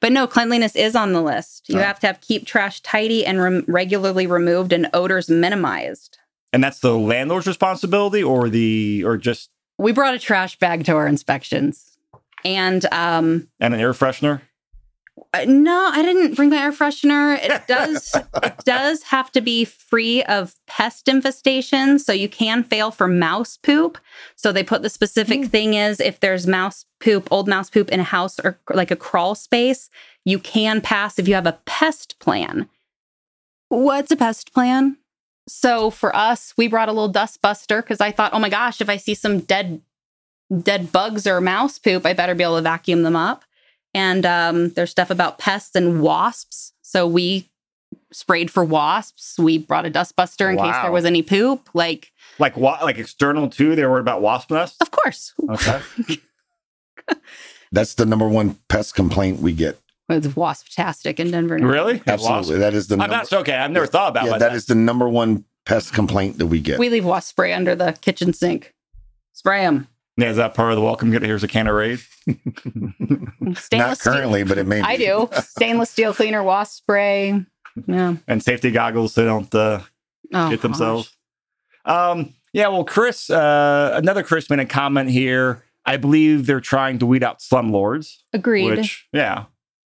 Speaker 3: But no, cleanliness is on the list. You
Speaker 2: Oh.
Speaker 3: have to have keep trash tidy and rem- regularly removed and odors minimized.
Speaker 1: And that's the landlord's responsibility, or the or just
Speaker 3: We brought a trash bag to our inspections, and um,
Speaker 1: and an air freshener.
Speaker 3: Uh, no, I didn't bring my air freshener. It does <laughs> it does have to be free of pest infestation, so you can fail for mouse poop. So they put the specific thing is if there's mouse poop, old mouse poop in a house or like a crawl space, you can pass if you have a pest plan. What's a pest plan? So for us, we brought a little dust buster because I thought, oh my gosh, if I see some dead dead bugs or mouse poop, I better be able to vacuum them up and um, there's stuff about pests and wasps. So we sprayed for wasps. We brought a dustbuster in case there was any poop. Like,
Speaker 1: Like what? Like external too? They were worried about wasp nests.
Speaker 3: of course,
Speaker 1: Okay. <laughs>
Speaker 2: That's the number one pest complaint we get.
Speaker 3: It's wasp-tastic in Denver. now.
Speaker 1: really?
Speaker 2: Absolutely. That is the
Speaker 1: I'm not okay. I've never thought about
Speaker 2: yeah,
Speaker 1: like
Speaker 2: that is the number one pest complaint that we get.
Speaker 3: We leave wasp spray under the kitchen sink. Spray them.
Speaker 1: Yeah, is that part of the welcome? Get here's a can of Raid. <laughs>
Speaker 3: Stainless
Speaker 2: not
Speaker 3: steel.
Speaker 2: currently, but it may be.
Speaker 3: I do. Stainless steel cleaner, wasp spray. Yeah.
Speaker 1: and safety goggles so they don't uh,
Speaker 3: Oh,
Speaker 1: get themselves. Um, yeah, well, Chris, uh, another Chris made a comment here. I believe they're trying to weed out slumlords.
Speaker 3: gosh. Agreed.
Speaker 1: Which, yeah.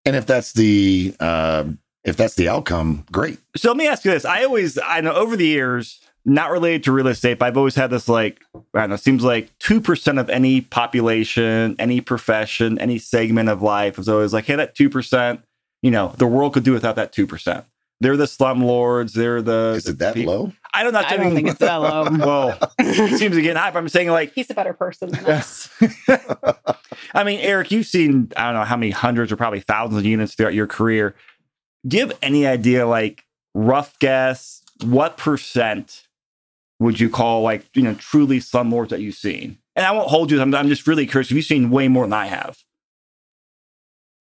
Speaker 2: And if that's the uh, if that's the outcome, great.
Speaker 1: So let me ask you this. I always, I know over the years, not related to real estate, but I've always had this like, I don't know, it seems like 2% of any population, any profession, any segment of life is always like, hey, that 2%, you know, the world could do without that 2%. They're the slumlords. They're the.
Speaker 2: Is it that
Speaker 1: the-
Speaker 2: low?
Speaker 1: I don't know.
Speaker 3: I don't think it's that low. <laughs>
Speaker 1: Well, it seems again high. But I'm saying like
Speaker 3: He's a better person than <laughs> us. <laughs>
Speaker 1: I mean, Eric, you've seen I don't know how many hundreds or probably thousands of units throughout your career. Do you have any idea, like rough guess, what percent would you call like you know truly slumlords that you've seen? And I won't hold you. I'm, I'm just really curious. Have you seen way more than I have?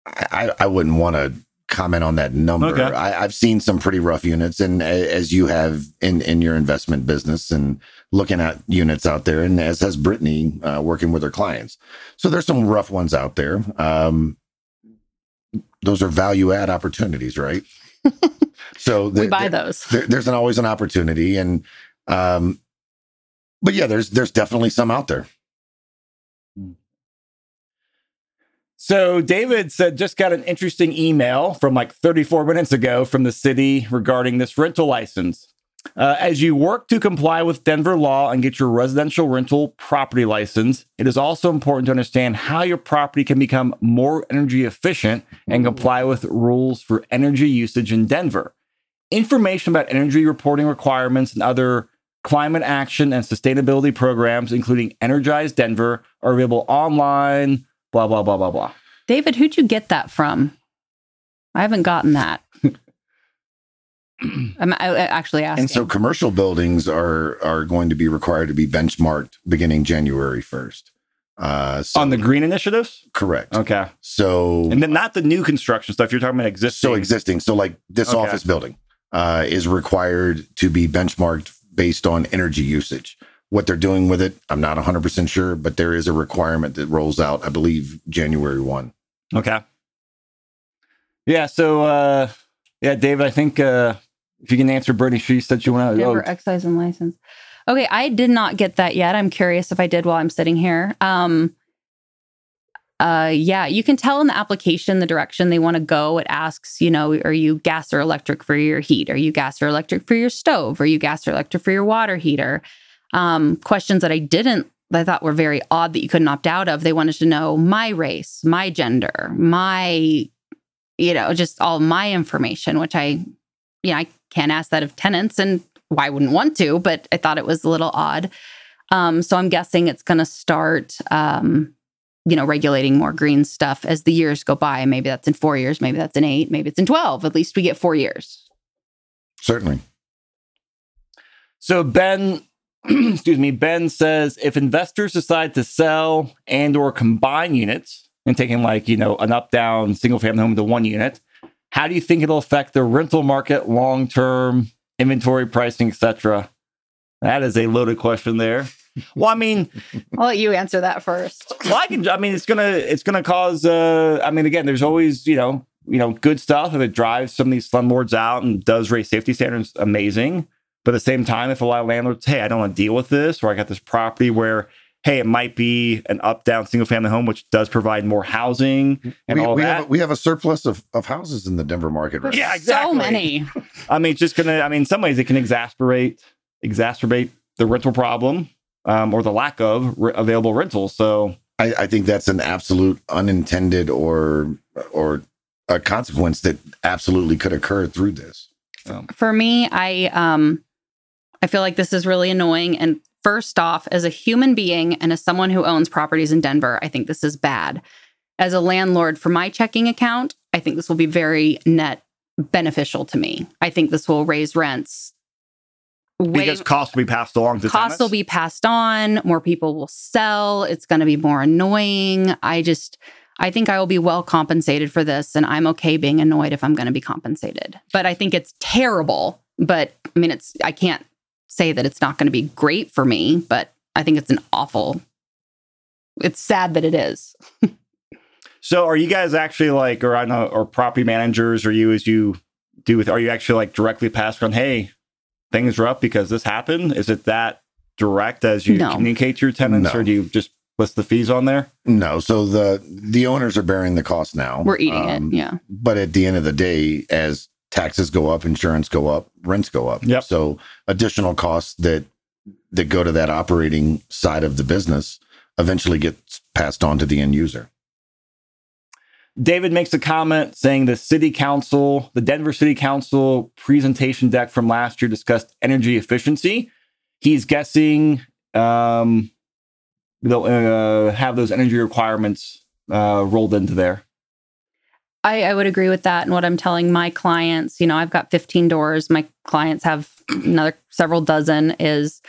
Speaker 2: I, I wouldn't want to comment on that number.
Speaker 1: Okay.
Speaker 2: I, I've seen some pretty rough units, and uh, as you have in in your investment business and looking at units out there, and as has Brittany uh, working with her clients. So there's some rough ones out there. Um, those are value add opportunities, right? <laughs> so
Speaker 3: we buy
Speaker 2: the-
Speaker 3: those.
Speaker 2: there, there's an, always an opportunity, and um, but yeah, there's there's definitely some out there.
Speaker 1: So David said just got an interesting email from like 34 minutes ago from the city regarding this rental license. Uh, as you work to comply with Denver law and get your residential rental property license, it is also important to understand how your property can become more energy efficient and comply with rules for energy usage in Denver. Information about energy reporting requirements and other climate action and sustainability programs, including Energize Denver, are available online. Blah blah blah blah blah.
Speaker 3: David, who'd you get that from? I haven't gotten that. <clears throat> I'm I, I actually asking.
Speaker 2: And so commercial buildings are are going to be required to be benchmarked beginning January 1st. Uh so
Speaker 1: On the green initiatives?
Speaker 2: correct.
Speaker 1: Okay.
Speaker 2: So
Speaker 1: And then not the new construction stuff. You're talking about existing.
Speaker 2: so existing. So like this
Speaker 1: Okay.
Speaker 2: office building uh is required to be benchmarked based on energy usage. What they're doing with it, I'm not 100% sure, but there is a requirement that rolls out, I believe, January 1.
Speaker 1: Okay. Yeah. So, uh, yeah, David, I think uh, if you can answer Brittany, she said you want to.
Speaker 3: Denver excise and license. Okay, I did not get that yet. I'm curious if I did while I'm sitting here. Um, uh, yeah, you can tell in the application the direction they want to go. It asks, you know, are you gas or electric for your heat? Are you gas or electric for your stove? Are you gas or electric for your water heater? Um, questions that I didn't I thought were very odd that you couldn't opt out of. They wanted to know my race, my gender, my, you know, just all my information, which I, you know, I can't ask that of tenants and why wouldn't want to, but I thought it was a little odd. Um, so I'm guessing it's going to start, um, you know, regulating more green stuff as the years go by. Maybe that's in four years, maybe that's in eight, maybe it's in 12. At least we get four years.
Speaker 2: Certainly.
Speaker 1: So Ben, <clears throat> excuse me, Ben says if investors decide to sell and or combine units and taking like, you know, an up down single family home into one unit, how do you think it'll affect the rental market long term, inventory pricing, etc.? That is a loaded question there. Well, I mean, <laughs>
Speaker 3: I'll let you answer that first.
Speaker 1: well, I can. I mean, it's gonna it's gonna cause. Uh, I mean, again, there's always you know you know good stuff if it drives some of these slumlords out and does raise safety standards. Amazing, but at the same time, if a lot of landlords, hey, I don't want to deal with this, or I got this property where. Hey, it might be an up down single family home, which does provide more housing and
Speaker 2: we,
Speaker 1: all
Speaker 2: we
Speaker 1: that.
Speaker 2: Have, we have a surplus of, of houses in the Denver market right
Speaker 1: Yeah,
Speaker 2: now.
Speaker 1: exactly.
Speaker 3: So many. <laughs>
Speaker 1: I mean, it's just gonna. I mean, in some ways, it can exasperate exacerbate the rental problem um, or the lack of re- available rentals. So
Speaker 2: I, I think that's an absolute unintended or or a consequence that absolutely could occur through this.
Speaker 3: For me, I um I feel like this is really annoying and first off, as a human being and as someone who owns properties in Denver, I think this is bad. As a landlord for my checking account, I think this will be very net beneficial to me. I think this will raise rents.
Speaker 1: Because costs will be passed along to
Speaker 3: costs will be passed on, more people will sell, it's going to be more annoying. I just I think I will be well compensated for this and I'm okay being annoyed if I'm going to be compensated. But I think it's terrible, but I mean it's I can't say that it's not going to be great for me, but I think it's an awful it's sad that it is.
Speaker 1: So are you guys actually like, or I know, or property managers, or you as you do with, are you actually like directly passed on, hey, things are up because this happened? Is it that direct as you
Speaker 3: No.
Speaker 1: communicate to your tenants,
Speaker 2: No.
Speaker 1: or do you just list the fees on there?
Speaker 2: No, so the the owners are bearing the cost now.
Speaker 3: We're eating
Speaker 2: Um,
Speaker 3: it. Yeah.
Speaker 2: But at the end of the day, as taxes go up, insurance go up, rents go up.
Speaker 1: Yep.
Speaker 2: So additional costs that that go to that operating side of the business eventually gets passed on to the end user.
Speaker 1: David makes a comment saying the city council, the Denver City Council presentation deck from last year discussed energy efficiency. He's guessing um, they'll uh, have those energy requirements uh, rolled into there.
Speaker 3: I, I would agree with that. And what I'm telling my clients, you know, I've got 15 doors. My clients have another several dozen. Is,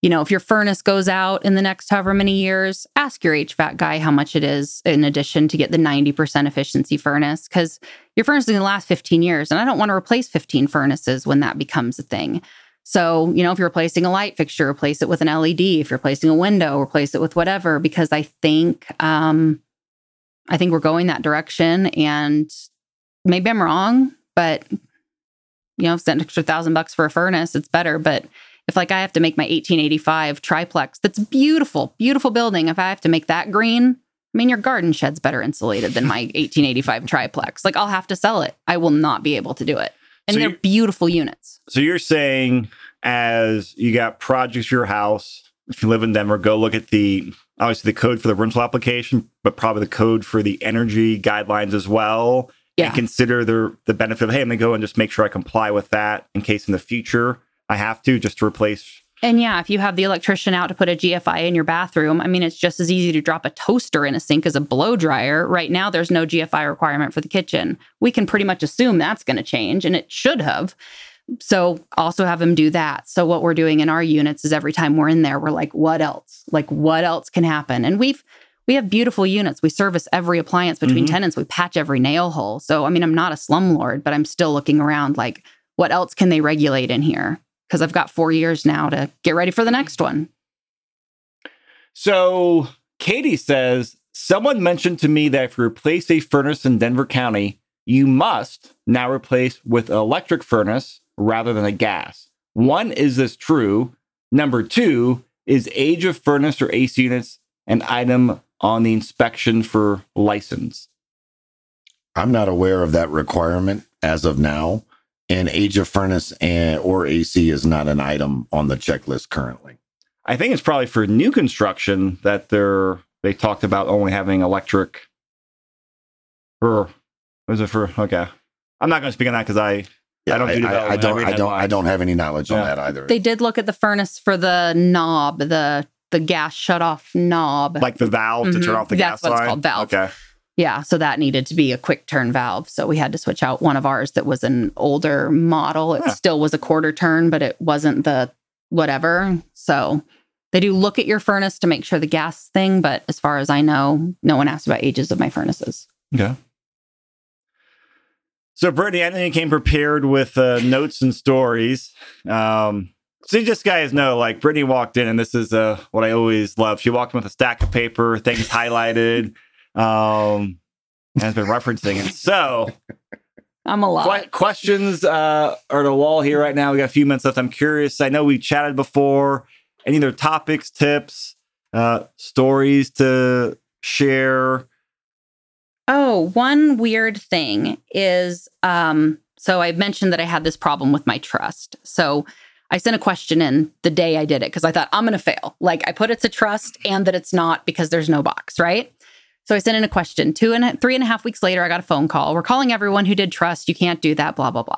Speaker 3: you know, if your furnace goes out in the next however many years, ask your HVAC guy how much it is in addition to get the 90% efficiency furnace because your furnace is going to last 15 years. And I don't want to replace 15 furnaces when that becomes a thing. So, you know, if you're replacing a light fixture, replace it with an LED. If you're replacing a window, replace it with whatever, because I think, um, I think we're going that direction. And maybe I'm wrong, but you know, an extra thousand bucks for a furnace, it's better. But if like I have to make my 1885 triplex, that's beautiful, beautiful building. If I have to make that green, I mean, your garden shed's better insulated than my 1885 triplex. Like I'll have to sell it. I will not be able to do it. And
Speaker 1: So
Speaker 3: they're beautiful units.
Speaker 1: So you're saying as you got projects your house, if you live in Denver, go look at the obviously the code for the rental application, but probably the code for the energy guidelines as well.
Speaker 3: Yeah.
Speaker 1: And consider the the benefit of hey, I'm gonna go and just make sure I comply with that in case in the future I have to just to replace
Speaker 3: And yeah, if you have the electrician out to put a GFI in your bathroom, I mean, it's just as easy to drop a toaster in a sink as a blow dryer. Right now, there's no GFI requirement for the kitchen. We can pretty much assume that's going to change, and it should have. So, also have them do that. So, what we're doing in our units is every time we're in there, we're like, what else? Like, what else can happen? And we've, we have beautiful units. We service every appliance between
Speaker 1: Mhm.
Speaker 3: tenants. We patch every nail hole. So, I mean, I'm not a slumlord, but I'm still looking around like, what else can they regulate in here? Because I've got four years now to get ready for the next one.
Speaker 1: So Katie says someone mentioned to me that if you replace a furnace in Denver County, you must now replace with an electric furnace rather than a gas. One, is this true? Number two, is age of furnace or AC units an item on the inspection for license?
Speaker 2: I'm not aware of that requirement as of now, and age of furnace and or AC is not an item on the checklist currently.
Speaker 1: I think it's probably for new construction that they're they talked about only having electric. For was it for okay? I'm not going to speak on that because I
Speaker 2: Yeah,
Speaker 1: I don't do
Speaker 2: I, I, don't. I don't. I don't have any knowledge on that either.
Speaker 3: They did look at the furnace for the knob, the the gas shut off knob.
Speaker 1: like the valve to turn
Speaker 3: Mhm.
Speaker 1: off the
Speaker 3: That's
Speaker 1: gas
Speaker 3: what it's
Speaker 1: line.
Speaker 3: called, valve.
Speaker 1: Okay.
Speaker 3: Yeah, so that needed to be a quick turn valve. So we had to switch out one of ours that was an older model. It
Speaker 1: Yeah.
Speaker 3: still was a quarter turn, but it wasn't the whatever. So they do look at your furnace to make sure the gas thing, but as far as I know, no one asked about ages of my furnaces.
Speaker 1: Okay. So, Brittany, I know you came prepared with uh, notes and stories. Um, so, you just guys know, like, Brittany walked in, and this is uh, what I always love. She walked in with a stack of paper, things highlighted, um, and has been referencing it. So,
Speaker 3: I'm a lot.
Speaker 1: que- questions uh, are the wall here right now. We got a few minutes left. I'm curious. I know we chatted before. Any other topics, tips, uh, stories to share?
Speaker 3: Oh, one weird thing is um so I mentioned that I had this problem with my trust. So I sent a question in the day I did it because I thought I'm going to fail. Like I put it's a trust and that it's not because there's no box, right? So I sent in a question. Two and three and a half weeks later, I got a phone call. We're calling everyone who did trust. You can't do that. Blah blah blah.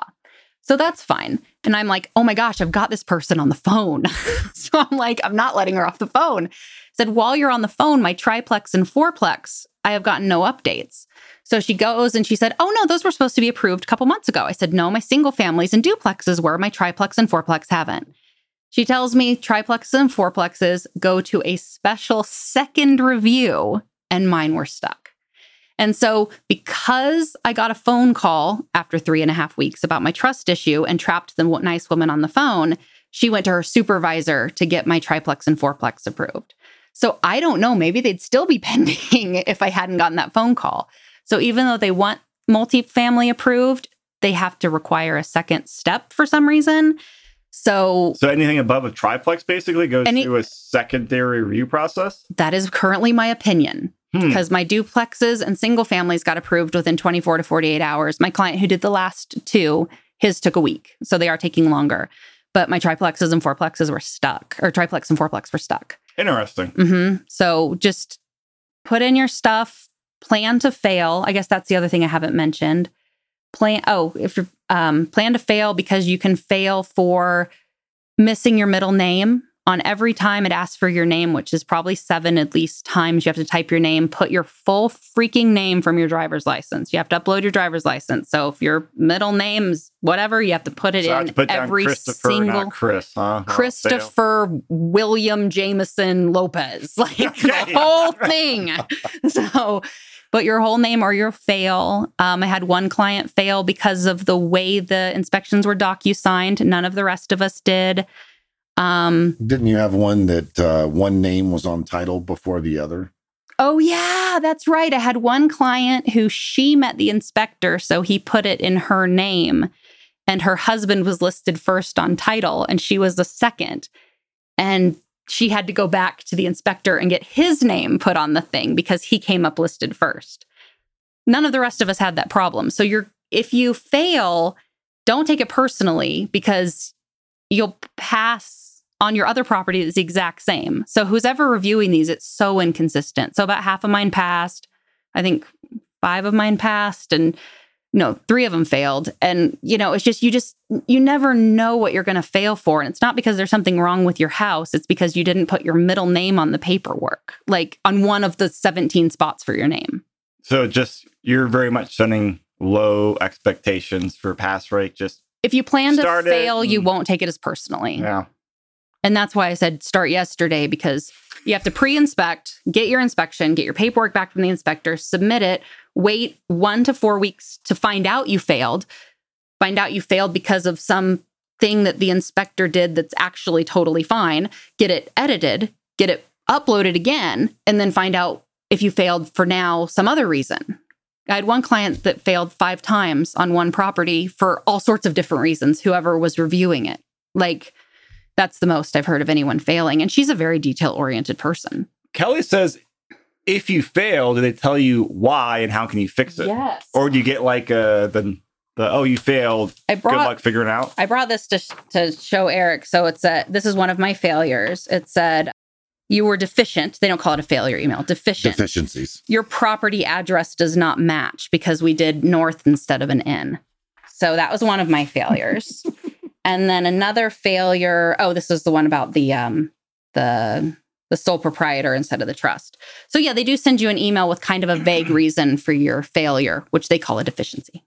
Speaker 3: So that's fine. And I'm like, oh my gosh, I've got this person on the phone. <laughs> so I'm like, I'm not letting her off the phone. Said while you're on the phone, my triplex and fourplex, I have gotten no updates. So she goes and she said, Oh no, those were supposed to be approved a couple months ago. I said, No, my single families and duplexes were, my triplex and fourplex haven't. She tells me triplexes and fourplexes go to a special second review, and mine were stuck. And so, because I got a phone call after three and a half weeks about my trust issue and trapped the nice woman on the phone, she went to her supervisor to get my triplex and fourplex approved. So I don't know. Maybe they'd still be <laughs> pending if I hadn't gotten that phone call. So even though they want multifamily approved, they have to require a second step for some reason. So
Speaker 1: So anything above a triplex basically goes
Speaker 3: Any-
Speaker 1: through a secondary review process.
Speaker 3: that is currently my opinion
Speaker 1: Hmm.
Speaker 3: because my duplexes and single families got approved within 24 to 48 hours. My client who did the last two, his took a week. So they are taking longer. But my triplexes and fourplexes were stuck, or triplex and fourplex were stuck.
Speaker 1: Interesting.
Speaker 3: Mm-hmm. So just put in your stuff, plan to fail. I guess that's the other thing I haven't mentioned. Plan oh, if you're um, plan to fail because you can fail for missing your middle name. On every time it asks for your name, which is probably seven at least times, you have to type your name, put your full freaking name from your driver's license. You have to upload your driver's license. So if your middle name's whatever, you have to put it
Speaker 1: So
Speaker 3: in
Speaker 1: put
Speaker 3: every single
Speaker 1: Chris. Huh?
Speaker 3: Christopher William Jameson Lopez, <laughs> like <laughs>
Speaker 1: Okay.
Speaker 3: the whole thing. <laughs> so, put your whole name or your fail. Um, I had one client fail because of the way the inspections were docu signed. None of the rest of us did. Um,
Speaker 2: Didn't you have one that uh, one name was on title before the other?
Speaker 3: oh, yeah, that's right. I had one client who she met the inspector, so he put it in her name, and her husband was listed first on title, and she was the second. And she had to go back to the inspector and get his name put on the thing because he came up listed first. None of the rest of us had that problem. So you're if you fail, don't take it personally because you'll pass on your other property that's the exact same. So who's ever reviewing these, it's so inconsistent. So about half of mine passed. I think five of mine passed and no, three of them failed. And you know, it's just you just you never know what you're going to fail for and it's not because there's something wrong with your house, it's because you didn't put your middle name on the paperwork, like on one of the 17 spots for your name.
Speaker 1: So just you're very much setting low expectations for pass rate. Just
Speaker 3: If you plan to
Speaker 1: Start it
Speaker 3: fail, you
Speaker 1: and-
Speaker 3: won't take it as personally.
Speaker 1: yeah.
Speaker 3: And that's why I said start yesterday because you have to pre inspect, get your inspection, get your paperwork back from the inspector, submit it, wait one to four weeks to find out you failed, find out you failed because of some thing that the inspector did that's actually totally fine, get it edited, get it uploaded again, and then find out if you failed for now some other reason. I had one client that failed five times on one property for all sorts of different reasons, whoever was reviewing it. Like, that's the most I've heard of anyone failing. And she's a very detail oriented person.
Speaker 1: Kelly says, if you fail, do they tell you why and how can you fix it?
Speaker 3: Yes.
Speaker 1: Or do you get like uh, the the oh you failed.
Speaker 3: I brought, Good
Speaker 1: luck figuring out.
Speaker 3: I brought this to to show Eric. So it's a this is one of my failures. It said you were deficient. They don't call it a failure email. Deficient.
Speaker 2: Deficiencies.
Speaker 3: Your property address does not match because we did north instead of an in. So that was one of my failures. <laughs> and then another failure. Oh, this is the one about the um the the sole proprietor instead of the trust. So yeah, they do send you an email with kind of a vague reason for your failure, which they call a deficiency.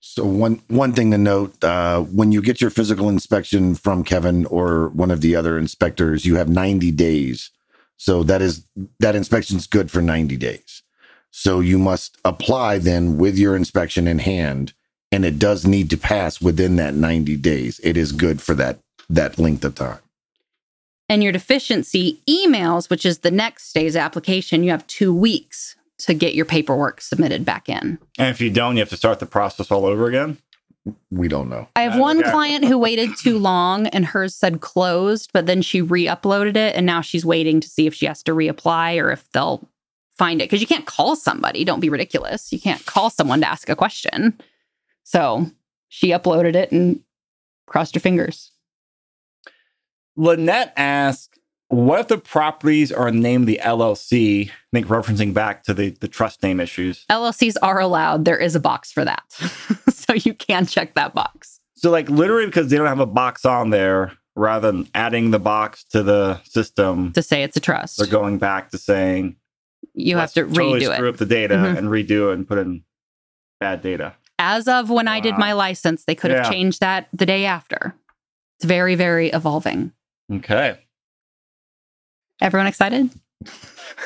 Speaker 2: So one one thing to note: uh, when you get your physical inspection from Kevin or one of the other inspectors, you have 90 days. So that is that inspection is good for 90 days. So you must apply then with your inspection in hand, and it does need to pass within that 90 days. It is good for that that length of time.
Speaker 3: And your deficiency emails, which is the next day's application, you have two weeks to get your paperwork submitted back in.
Speaker 1: And if you don't, you have to start the process all over again.
Speaker 2: We don't know.
Speaker 3: I have one
Speaker 1: okay.
Speaker 3: client who waited too long and hers said closed, but then she re uploaded it and now she's waiting to see if she has to reapply or if they'll find it. Because you can't call somebody. Don't be ridiculous. You can't call someone to ask a question. So she uploaded it and crossed her fingers.
Speaker 1: Lynette asked, "What if the properties are named the LLC?" I think referencing back to the the trust name issues.
Speaker 3: LLCs are allowed. There is a box for that. <laughs> so you can check that box.
Speaker 1: So, like, literally, because they don't have a box on there, rather than adding the box to the system,
Speaker 3: to say it's a trust.
Speaker 1: they're going back to saying
Speaker 3: You have to
Speaker 1: totally
Speaker 3: redo
Speaker 1: screw
Speaker 3: it.
Speaker 1: up the data
Speaker 3: Mhm.
Speaker 1: and redo it and put in bad data.
Speaker 3: As of when I did my license, they could have
Speaker 1: Yeah.
Speaker 3: changed that the day after. It's very, very evolving.
Speaker 1: Okay.
Speaker 3: Everyone excited?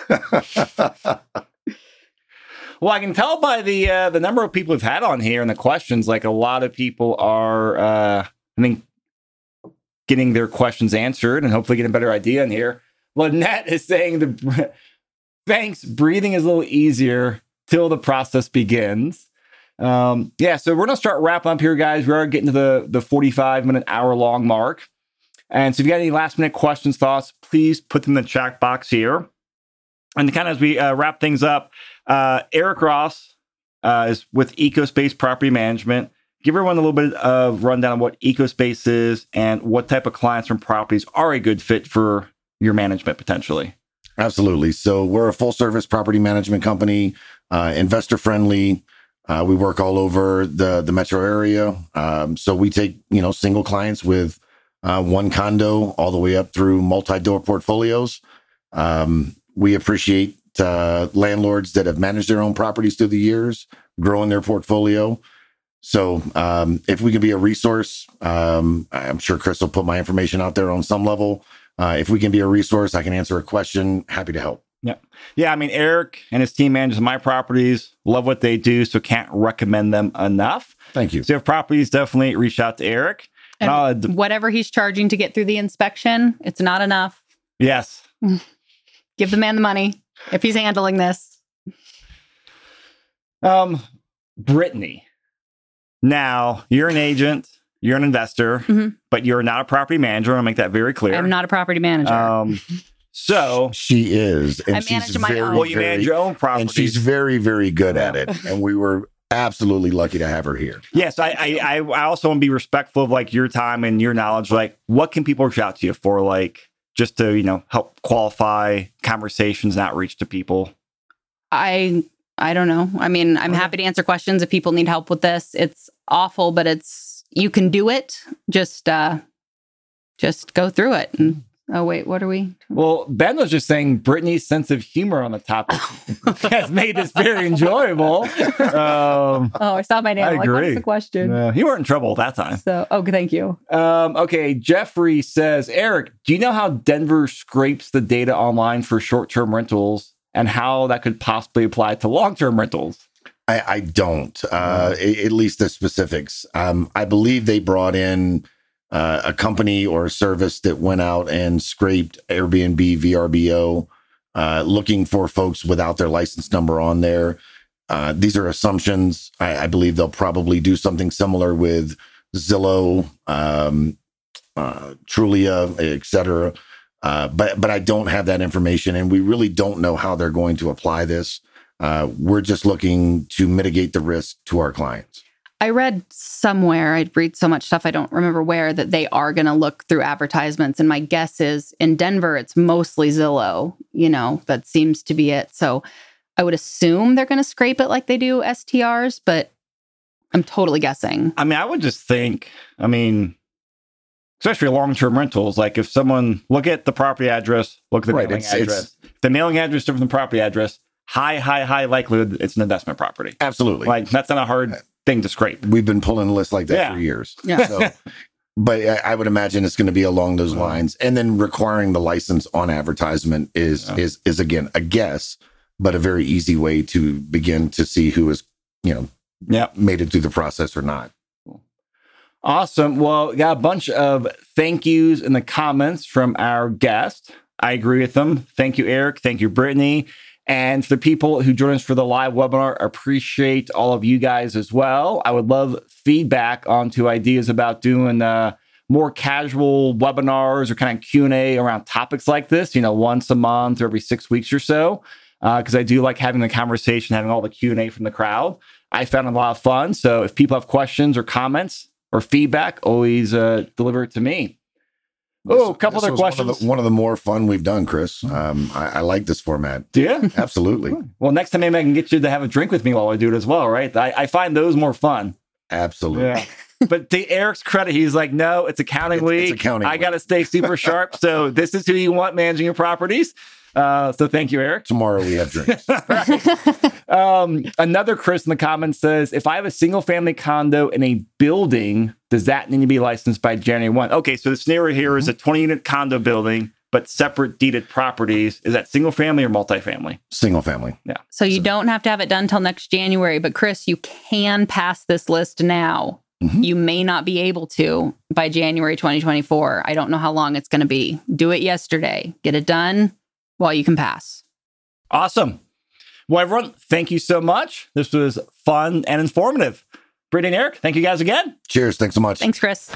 Speaker 3: <laughs>
Speaker 1: Well, I can tell by the uh, the number of people we've had on here and the questions. Like a lot of people are, uh, I think, getting their questions answered and hopefully getting a better idea in here. Lynette is saying the <laughs> thanks. Breathing is a little easier till the process begins. Um, yeah, so we're gonna start wrapping up here, guys. We are getting to the the forty five minute hour long mark. And so, if you got any last minute questions, thoughts, please put them in the chat box here. And kind of as we uh, wrap things up, uh, Eric Ross uh, is with EcoSpace Property Management. Give everyone a little bit of rundown on what EcoSpace is and what type of clients and properties are a good fit for your management potentially.
Speaker 2: Absolutely. So we're a full service property management company, uh, investor friendly. Uh, we work all over the the metro area. Um, so we take you know single clients with uh, one condo all the way up through multi door portfolios. Um, we appreciate uh, landlords that have managed their own properties through the years, growing their portfolio. So um, if we can be a resource, um, I'm sure Chris will put my information out there on some level. Uh, if we can be a resource, I can answer a question. Happy to help.
Speaker 1: Yeah, Yeah. I mean, Eric and his team manages my properties, love what they do, so can't recommend them enough.
Speaker 2: Thank you.
Speaker 1: So if you have properties, definitely reach out to Eric.
Speaker 3: And
Speaker 1: I'll
Speaker 3: whatever he's charging to get through the inspection, it's not enough.
Speaker 1: yes. <laughs>
Speaker 3: Give the man the money if he's handling this.
Speaker 1: Um, Brittany. Now, you're an agent, you're an investor,
Speaker 3: Mhm.
Speaker 1: but you're not a property manager. I'll make that very clear.
Speaker 3: I'm not a property manager.
Speaker 1: Um, <laughs> so,
Speaker 2: She is, and
Speaker 3: I
Speaker 2: she's
Speaker 3: manage my
Speaker 2: very,
Speaker 3: own.
Speaker 1: well, you
Speaker 2: very-
Speaker 1: manage your own
Speaker 2: property,
Speaker 1: and
Speaker 2: she's very, very good at it. And we were absolutely lucky to have her here.
Speaker 1: Yes, I, I, I I also want to be respectful of like your time and your knowledge. Like, what can people reach out to you for? Like, just to you know help qualify conversations and outreach to people.
Speaker 3: I I don't know. I mean, I'm
Speaker 1: Okay.
Speaker 3: happy to answer questions if people need help with this. It's awful, but it's you can do it. Just uh just go through it. And, oh wait, what are we?
Speaker 1: Well, Ben was just saying Brittany's sense of humor on the topic <laughs> has made this very enjoyable. Um,
Speaker 3: Oh, I saw my name.
Speaker 1: I
Speaker 3: I'm like, what's
Speaker 1: agree.
Speaker 3: the question?
Speaker 1: uh, you weren't in trouble that time.
Speaker 3: So, oh, thank you.
Speaker 1: Um, okay, Jeffrey says, Eric, do you know how Denver scrapes the data online for short-term rentals and how that could possibly apply to long-term rentals?
Speaker 2: I, I don't, uh, a- at least the specifics. Um, I believe they brought in uh, a company or a service that went out and scraped Airbnb, VRBO, uh, looking for folks without their license number on there. Uh, these are assumptions. I, I believe they'll probably do something similar with Zillow, um, uh, Trulia, et cetera. Uh, but but I don't have that information, and we really don't know how they're going to apply this. Uh, we're just looking to mitigate the risk to our clients.
Speaker 3: I read somewhere, I read so much stuff, I don't remember where, that they are going to look through advertisements. And my guess is in Denver, it's mostly Zillow. You know, that seems to be it. So I would assume they're going to scrape it like they do STRs, but I'm totally guessing.
Speaker 1: I mean, I would just think, I mean, especially long term rentals, like if someone look at the property address, look at the
Speaker 2: Right,
Speaker 1: mailing
Speaker 2: it's- it's-
Speaker 1: address. If the mailing address is different than the property address, high, high, high likelihood it's an investment property.
Speaker 2: Absolutely.
Speaker 1: Like that's not a hard thing to scrape.
Speaker 2: We've been pulling lists like that
Speaker 1: Yeah.
Speaker 2: for years.
Speaker 3: Yeah.
Speaker 2: So, <laughs> but I, I would imagine it's going to be along those lines, and then requiring the license on advertisement is
Speaker 1: Yeah.
Speaker 2: is is again a guess, but a very easy way to begin to see who has you know
Speaker 1: Yeah.
Speaker 2: made it through the process or not.
Speaker 1: Awesome. Well, we got a bunch of thank yous in the comments from our guest. I agree with them. Thank you, Eric. Thank you, Brittany. And for the people who join us for the live webinar, appreciate all of you guys as well. I would love feedback onto ideas about doing uh, more casual webinars or kind of Q&A around topics like this, you know, once a month or every six weeks or so, because I do like having the conversation, having all the Q&A from the crowd. I found a lot of fun. So if people have questions or comments or feedback, always uh, deliver it to me. Oh, a couple other
Speaker 2: was one of
Speaker 1: questions.
Speaker 2: the- One of, the, more fun we've done, Chris. Um, I, I like this format.
Speaker 1: Do you? <laughs>
Speaker 2: Absolutely,
Speaker 1: Well, next time maybe I can get you to have a drink with me while I do it as well, right? I, I find those more fun.
Speaker 2: absolutely.
Speaker 1: but to Eric's credit, he's like, no, it's accounting
Speaker 2: It's- it's
Speaker 1: week.
Speaker 2: accounting
Speaker 1: I got to stay super sharp. So this is who you want managing your properties. Uh, so thank you, Eric.
Speaker 2: Tomorrow we have drinks. <laughs>
Speaker 1: Um, another Chris in the comments says, if I have a single family condo in a building, does that need to be licensed by January 1? Okay, so the scenario here is a 20 unit condo building, but separate deeded properties. Is that single family or multifamily?
Speaker 2: Single family. Yeah.
Speaker 3: So you don't have to have it done till next January, but Chris, you can pass this list now.
Speaker 2: Mhm.
Speaker 3: You may not be able to by January 2024. I don't know how long it's going to be. Do it yesterday. Get it done while you can pass.
Speaker 1: Awesome. Well, everyone, thank you so much. This was fun and informative. Brittany and Eric, thank you guys again.
Speaker 2: Cheers. Thanks so much.
Speaker 3: Thanks, Chris.